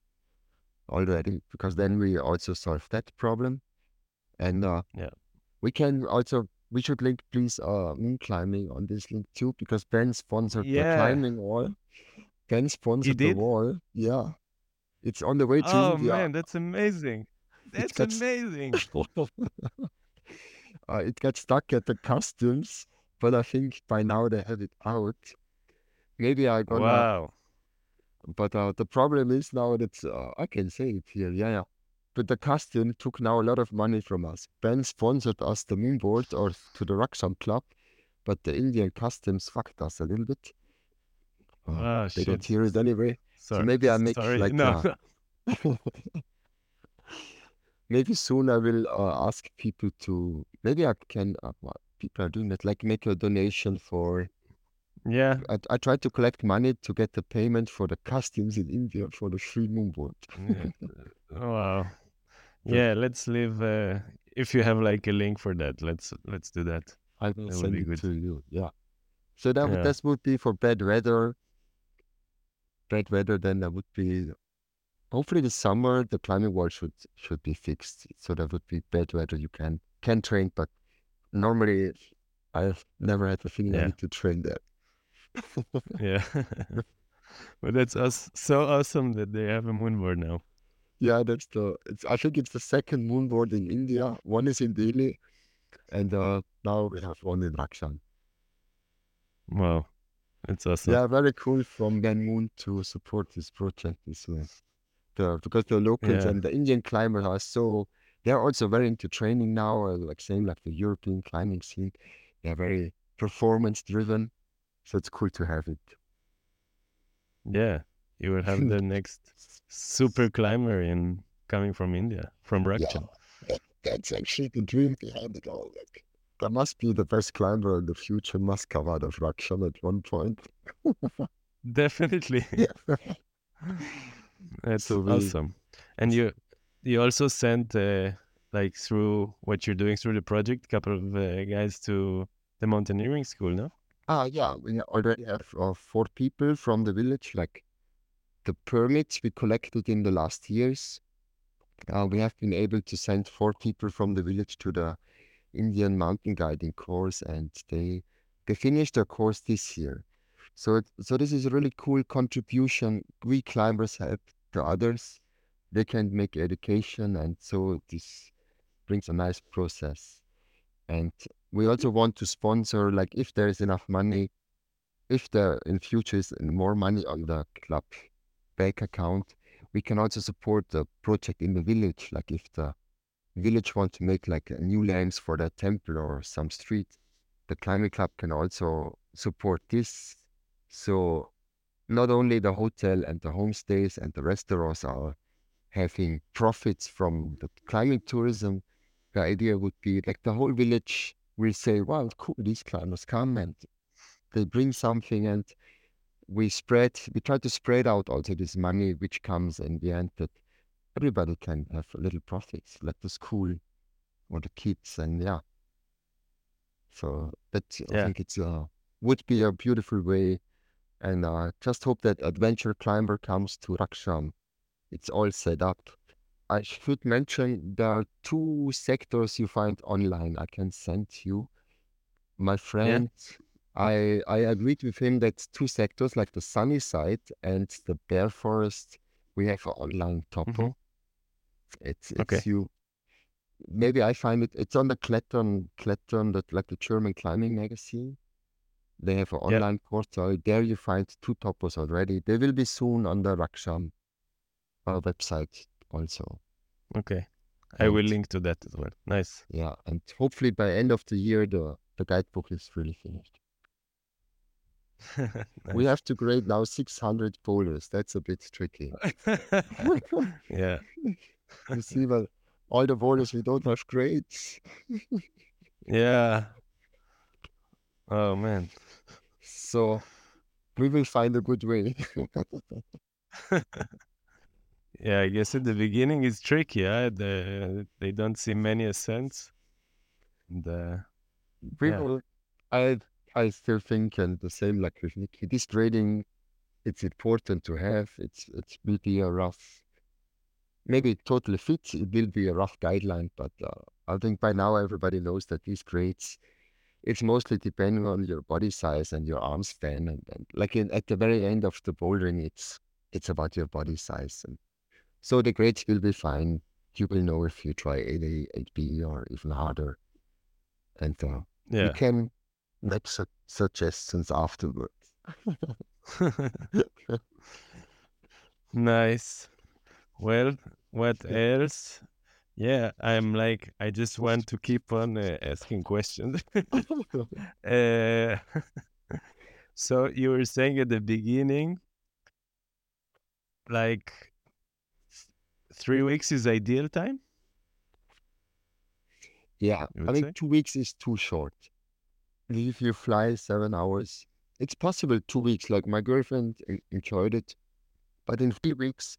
already, because then we also solve that problem. And uh, Yeah. we can also we should link please uh moon climbing on this link too, because Ben sponsored the climbing wall. Ben sponsored the wall. Yeah, it's on the way to Oh India. man, that's amazing. That's amazing. uh, it got stuck at the customs, but I think by now they had it out. Maybe I gonna, Wow. But uh, the problem is now that uh, I can say it here, yeah, yeah. But the custom took now a lot of money from us. Ben sponsored us the moonboard or to the Rakcham Club, but the Indian customs fucked us a little bit. Ah, they don't hear it anyway. So maybe I make Sorry. like No. uh, maybe soon I will uh, ask people to maybe I can uh, people are doing that like make a donation for Yeah. I, I tried to collect money to get the payment for the customs in India for the free moonboard. yeah. Wow. Yeah, let's leave. Uh, if you have like a link for that, let's let's do that. I will That would send be it good. to you. Yeah. So that would Yeah. this would be for bad weather. Bad weather, then that would be hopefully the summer the climbing wall should should be fixed. So that would be bad weather. You can can train, but normally I've never had the feeling I need to train there. Yeah. but that's us so awesome that they have a moonboard now. Yeah, that's the. It's. I think it's the second moonboard in India. One is in Delhi, and uh, now we have one in Rakcham. Wow. That's awesome. Yeah, very cool from Ben Moon to support this project as well. The, because the locals Yeah. and the Indian climbers are so. They're also very into training now, uh, like same like the European climbing scene. They're very performance driven, so it's cool to have it. Yeah. You will have the next super climber in coming from India, from Rakcham. that- that's actually the dream behind it all. Like, there must be the best climber in the future must come out of Rakcham at one point. Definitely. That's So we- awesome. And you you also sent uh, like through what you're doing through the project, a couple of uh, guys to the mountaineering school, no? Ah, yeah, we already have uh, four people from the village. Like the permits we collected in the last years, uh, we have been able to send four people from the village to the Indian mountain guiding course, and they they finished their course this year. So it, so this is a really cool contribution. We climbers help the others. They can make education, and so this brings a nice process. And we also want to sponsor, like if there is enough money, if there in future is more money on the club bank account, we can also support the project in the village. Like if the village want to make like new lanes for their temple or some street, the climbing club can also support this. So not only the hotel and the homestays and the restaurants are having profits from the climbing tourism, the idea would be like the whole village will say, wow, cool, these climbers come and they bring something and we spread, we try to spread out also this money which comes in the end that everybody can have a little profits, like the school or the kids and yeah. So that I think it's uh would be a beautiful way and uh just hope that adventure climber comes to Rakcham. It's all set up. I should mention there are two sectors you find online. I can send you. My friend, I I agreed with him that two sectors, like the sunny side and the bear forest, we have an online topo. It's it's Okay. you. Maybe I find it. It's on the Klettern Klettern, that like the German climbing magazine. They have an Yeah. online portal. There you find two topos already. They will be soon on the Rakcham uh, website also. Okay. I will link to that as well. Nice. Yeah, and hopefully by end of the year the the guidebook is really finished. We have to grade now 600 boulders. That's a bit tricky. yeah. you see, well, all the boulders we don't have grades. Yeah. Oh man. So we will find a good way. Yeah, I guess at the beginning it's tricky, yeah. The, they don't see many ascents. And, uh, we Yeah. I I still think, and the same like with Nikki, this grading, it's important to have. It's it will be a rough. Maybe it totally fits. It will be a rough guideline, but uh, I think by now everybody knows that these grades, it's mostly depending on your body size and your arm span, and, and like in, at the very end of the bouldering, it's it's about your body size, and so the grades will be fine. You will know if you try 8A, 8B, or even harder, and uh, you can make su- suggestions afterwards. Nice. Well, what else? Yeah, I'm like, I just want to keep on uh, asking questions. Uh, so you were saying at the beginning, like three weeks is ideal time? yeah, I think say? two weeks is too short. If you fly seven hours, it's possible two weeks. Like my girlfriend enjoyed it, but in three weeks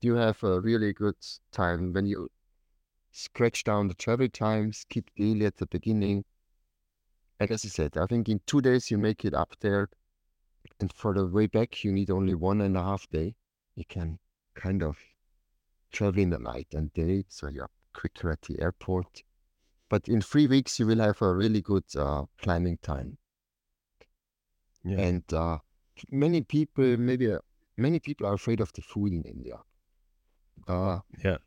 you have a really good time when you scratch down the travel times, keep daily at the beginning. And as I said, I think in two days you make it up there, and for the way back you need only one and a half day. You can kind of travel in the night and day, so you're quicker at the airport. But in three weeks you will have a really good uh, climbing time. Yeah. And uh, many people, maybe uh, many people are afraid of the food in India. Uh, Yeah.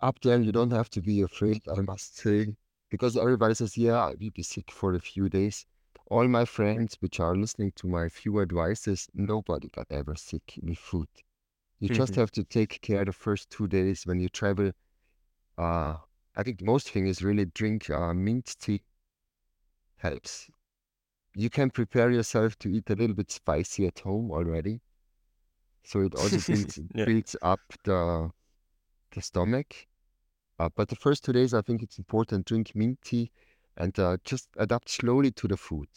up there you don't have to be afraid, I must say, because everybody says, "Yeah, I will be sick for a few days." All my friends, which are listening to my few advices, nobody got ever sick with food. You just Mhm. have to take care the first two days when you travel. Uh, I think the most thing is really drink uh, mint tea helps. You can prepare yourself to eat a little bit spicy at home already, so it also builds Yeah. builds up the the stomach. Uh, but the first two days, I think it's important drink mint tea and uh, just adapt slowly to the food.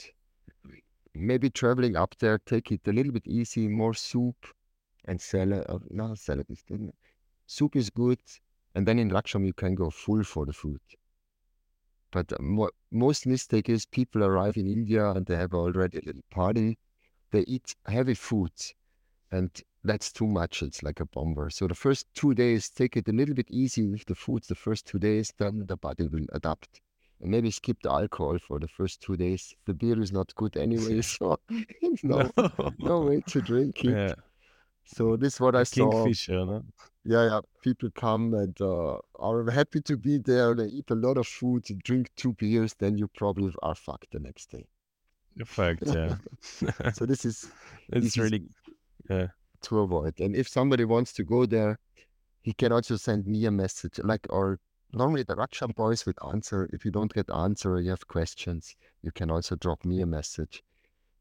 Maybe traveling up there, take it a little bit easy, more soup and salad. Uh, no, salad is good. Soup is good, and then in Rakcham you can go full for the food. But uh, mo most mistake is people arrive in India and they have already a little party. They eat heavy food, and that's too much. It's like a bomber. So the first two days, take it a little bit easy with the foods. The first two days, then the body will adapt. And maybe skip the alcohol for the first two days. The beer is not good anyway, so no, no way to drink it. Yeah. So this is what I A saw. kingfisher, no? Yeah, yeah. People come and uh, are happy to be there. They eat a lot of food, drink two beers, then you probably are fucked the next day. Fact, yeah. So this is it's this is really to avoid. And if somebody wants to go there, he can also send me a message. Like, or normally the Rakcham boys would answer. If you don't get answer or you have questions, you can also drop me a message.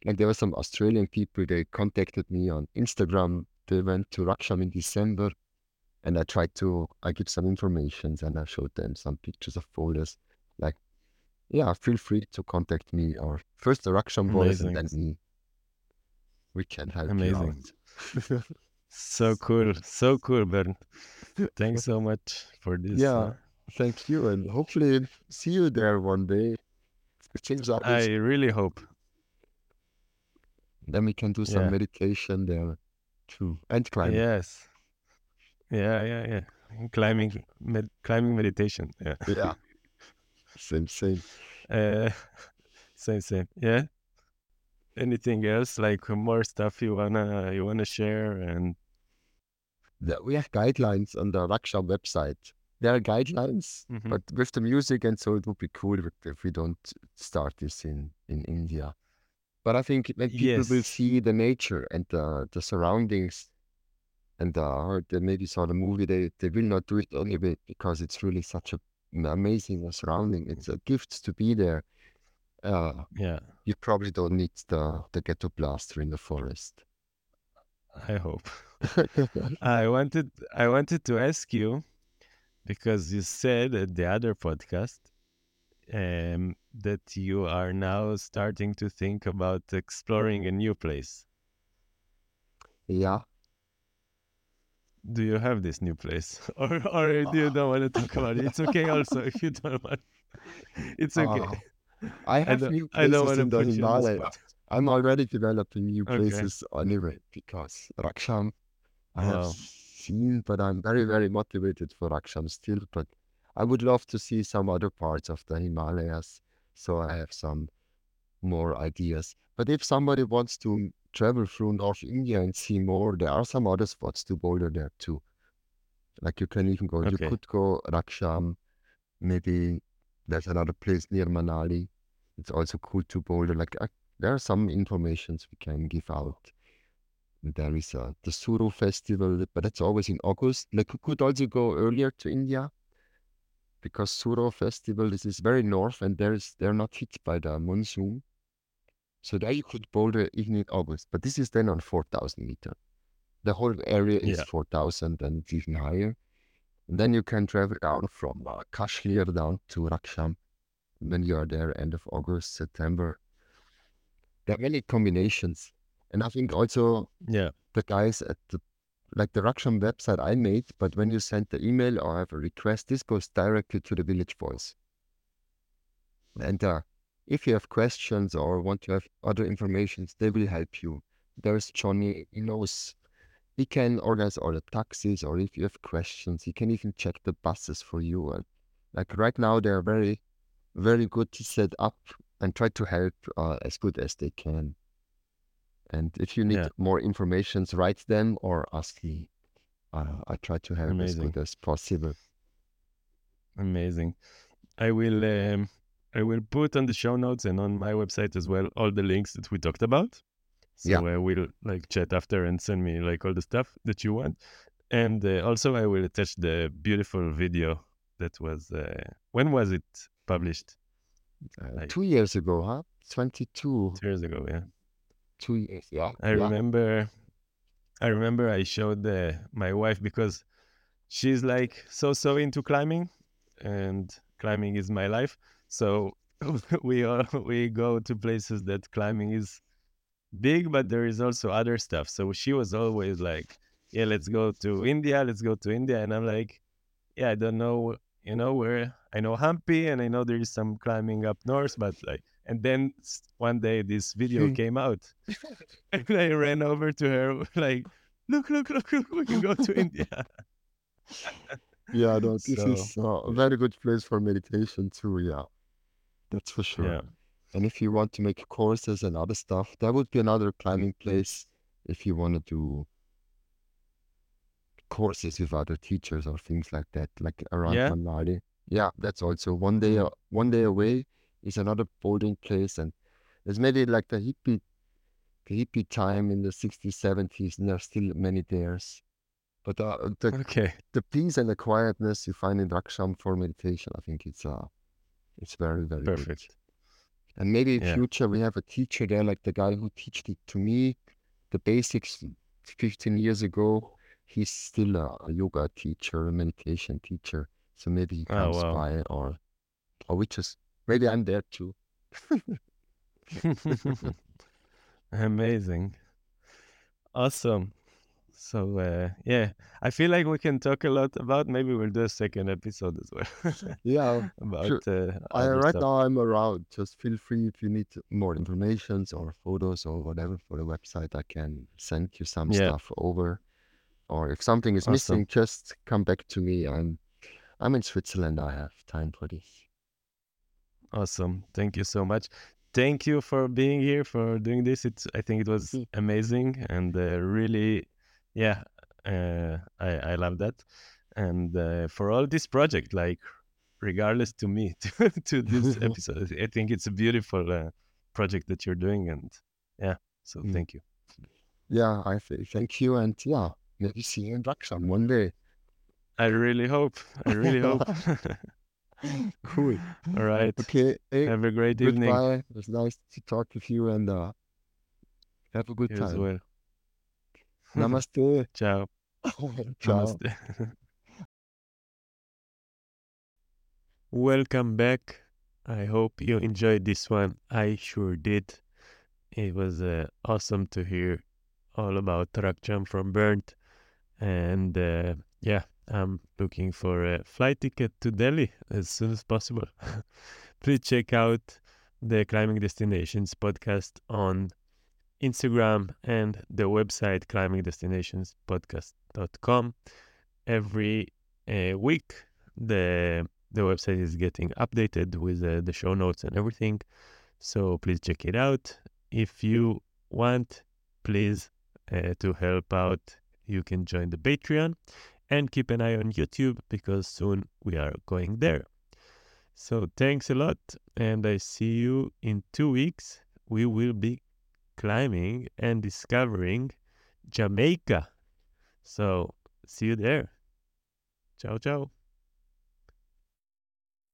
Like there were some Australian people, they contacted me on Instagram. They went to Rakcham in December and I tried to, I give some informations and I showed them some pictures of folders. Like, yeah, feel free to contact me or first the Rakcham boys and then me. We can help Amazing. you out. so cool. So cool, Bernd. Thanks so much for this. Yeah, uh, thank you, and hopefully see you there one day. If things are I really hope. Then we can do some Yeah. meditation there too, and climbing. Yes. Yeah, yeah, yeah. Climbing, med- climbing meditation. Yeah. Yeah, same, same. Uh, same, same. Yeah. Anything else like more stuff you wanna you wanna share and The- we have guidelines on the Raksha website. There are guidelines, Mhm. but with the music and so it would be cool if, if we don't start this in in India. But I think when people will see the nature and the the surroundings, and uh, or they maybe saw the movie, they they will not do it only be- because it's really such a an amazing surrounding. It's a gift to be there. Uh, yeah, you probably don't need the the ghetto blaster in the forest. I hope. I wanted I wanted to ask you because you said at the other podcast um, that you are now starting to think about exploring a new place. yeah. Do you have this new place, or or do you don't want to talk about it? It's okay, also if you don't want. It's okay. Uh, I I have don't, new I don't places want to in the put you on the Himalayas. spot. I'm already developing new Okay. places anyway because Rakcham I have seen, but I'm very, very motivated for Rakcham still. But I would love to see some other parts of the Himalayas. So I have some more ideas. But if somebody wants to travel through North India and see more, there are some other spots to boulder there too. Like you can even go, you Okay. could go Rakcham, maybe there's another place near Manali. It's also cool to boulder. Like uh, there are some informations we can give out. There is uh, the Suru festival, but that's always in August. Like you could also go earlier to India because Suru festival this is very north and there is they're not hit by the monsoon. So there you could boulder even in August, but this is then on four thousand meter. The whole area is Yeah. four thousand and even higher. And then you can travel down from uh, Kashmir down to Rakcham when you are there end of August, September. there are many combinations. And I think also Yeah. the guys at the like the Rakcham website I made, but when you send the email or have a request, this goes directly to the village voice. And uh, if you have questions or want to have other information, they will help you. There's Johnny, he knows he can organize all the taxis, or if you have questions, he can even check the buses for you. And like right now, they're very, very good to set up and try to help uh, as good as they can. And if you need Yeah. more information, write them or ask me. Uh, I try to help as Amazing. good as possible. Amazing. I will um, I will put on the show notes and on my website as well all the links that we talked about. So Yeah. I will like chat after and send me like all the stuff that you want. And uh, also I will attach the beautiful video that was uh, when was it published? Uh, Like- two years ago, huh? 22, Two years ago, yeah. Two years. Yeah. I yeah. remember I remember I showed uh, my wife because she's like so so into climbing and climbing is my life. So we all we go to places that climbing is big but there is also other stuff. So she was always like, "Yeah, let's go to India, let's go to India." And I'm like, "Yeah, I don't know, you know, where I know Hampi and I know there is some climbing up north, but like and then one day this video Hmm. came out and I ran over to her like, look, look, look, look, we can go to India. Yeah, no, this So- is uh, a very good place for meditation too. Yeah, that's for sure. Yeah. And if you want to make courses and other stuff, that would be another climbing place if you want to do courses with other teachers or things like that, like around Yeah. Manali. Yeah, that's also one day a- one day away is another bouldering place, and there's maybe like the hippie the hippie time in the 60s, 70s, and there's still many theirs. But uh, the Okay. the peace and the quietness you find in Rakcham for meditation, I think it's uh it's very, very good. Perfect. And maybe in Yeah. future we have a teacher there, like the guy who taught it to me, the basics 15 years ago. He's still a, a yoga teacher, a meditation teacher. So maybe he Oh, comes wow. by or or we just maybe I'm there too. Amazing. Awesome. So uh, yeah, I feel like we can talk a lot about. Maybe we'll do a second episode as well Yeah. about uh, I, right stuff. now I'm around. Just feel free if you need more informations or photos or whatever for the website. I can send you some Yeah. stuff over. Or if something is Awesome. missing, just come back to me. I'm I'm in Switzerland. I have time for this. Awesome. Thank you so much. Thank you for being here for doing this. It's I think it was Mm. amazing and uh, really, yeah, uh, I I love that. And uh, for all this project, like regardless to me to, to this episode, I think it's a beautiful uh, project that you're doing. And yeah, so Mm. thank you. Yeah, I thank you, and yeah, maybe see you in Rakcham one day. I really hope. I really hope. Cool. all right. Okay. Hey, Have a great evening. goodbye. It was nice to talk with you, and uh, have a good You as time. well. Namaste. Ciao. Ciao. Namaste. Welcome back. I hope you enjoyed this one. I sure did. It was uh, awesome to hear all about Rakcham from Bernd. And uh, yeah, I'm looking for a flight ticket to Delhi as soon as possible. Please check out the Climbing Destinations podcast on Instagram and the website climbingdestinationspodcast.com. Every uh, week, the the website is getting updated with uh, the show notes and everything. So please check it out. If you want, please uh, to help out, you can join the Patreon and keep an eye on YouTube because soon we are going there. So thanks a lot, and I see you in two weeks. We will be climbing and discovering Jamaica. So see you there. Ciao, ciao.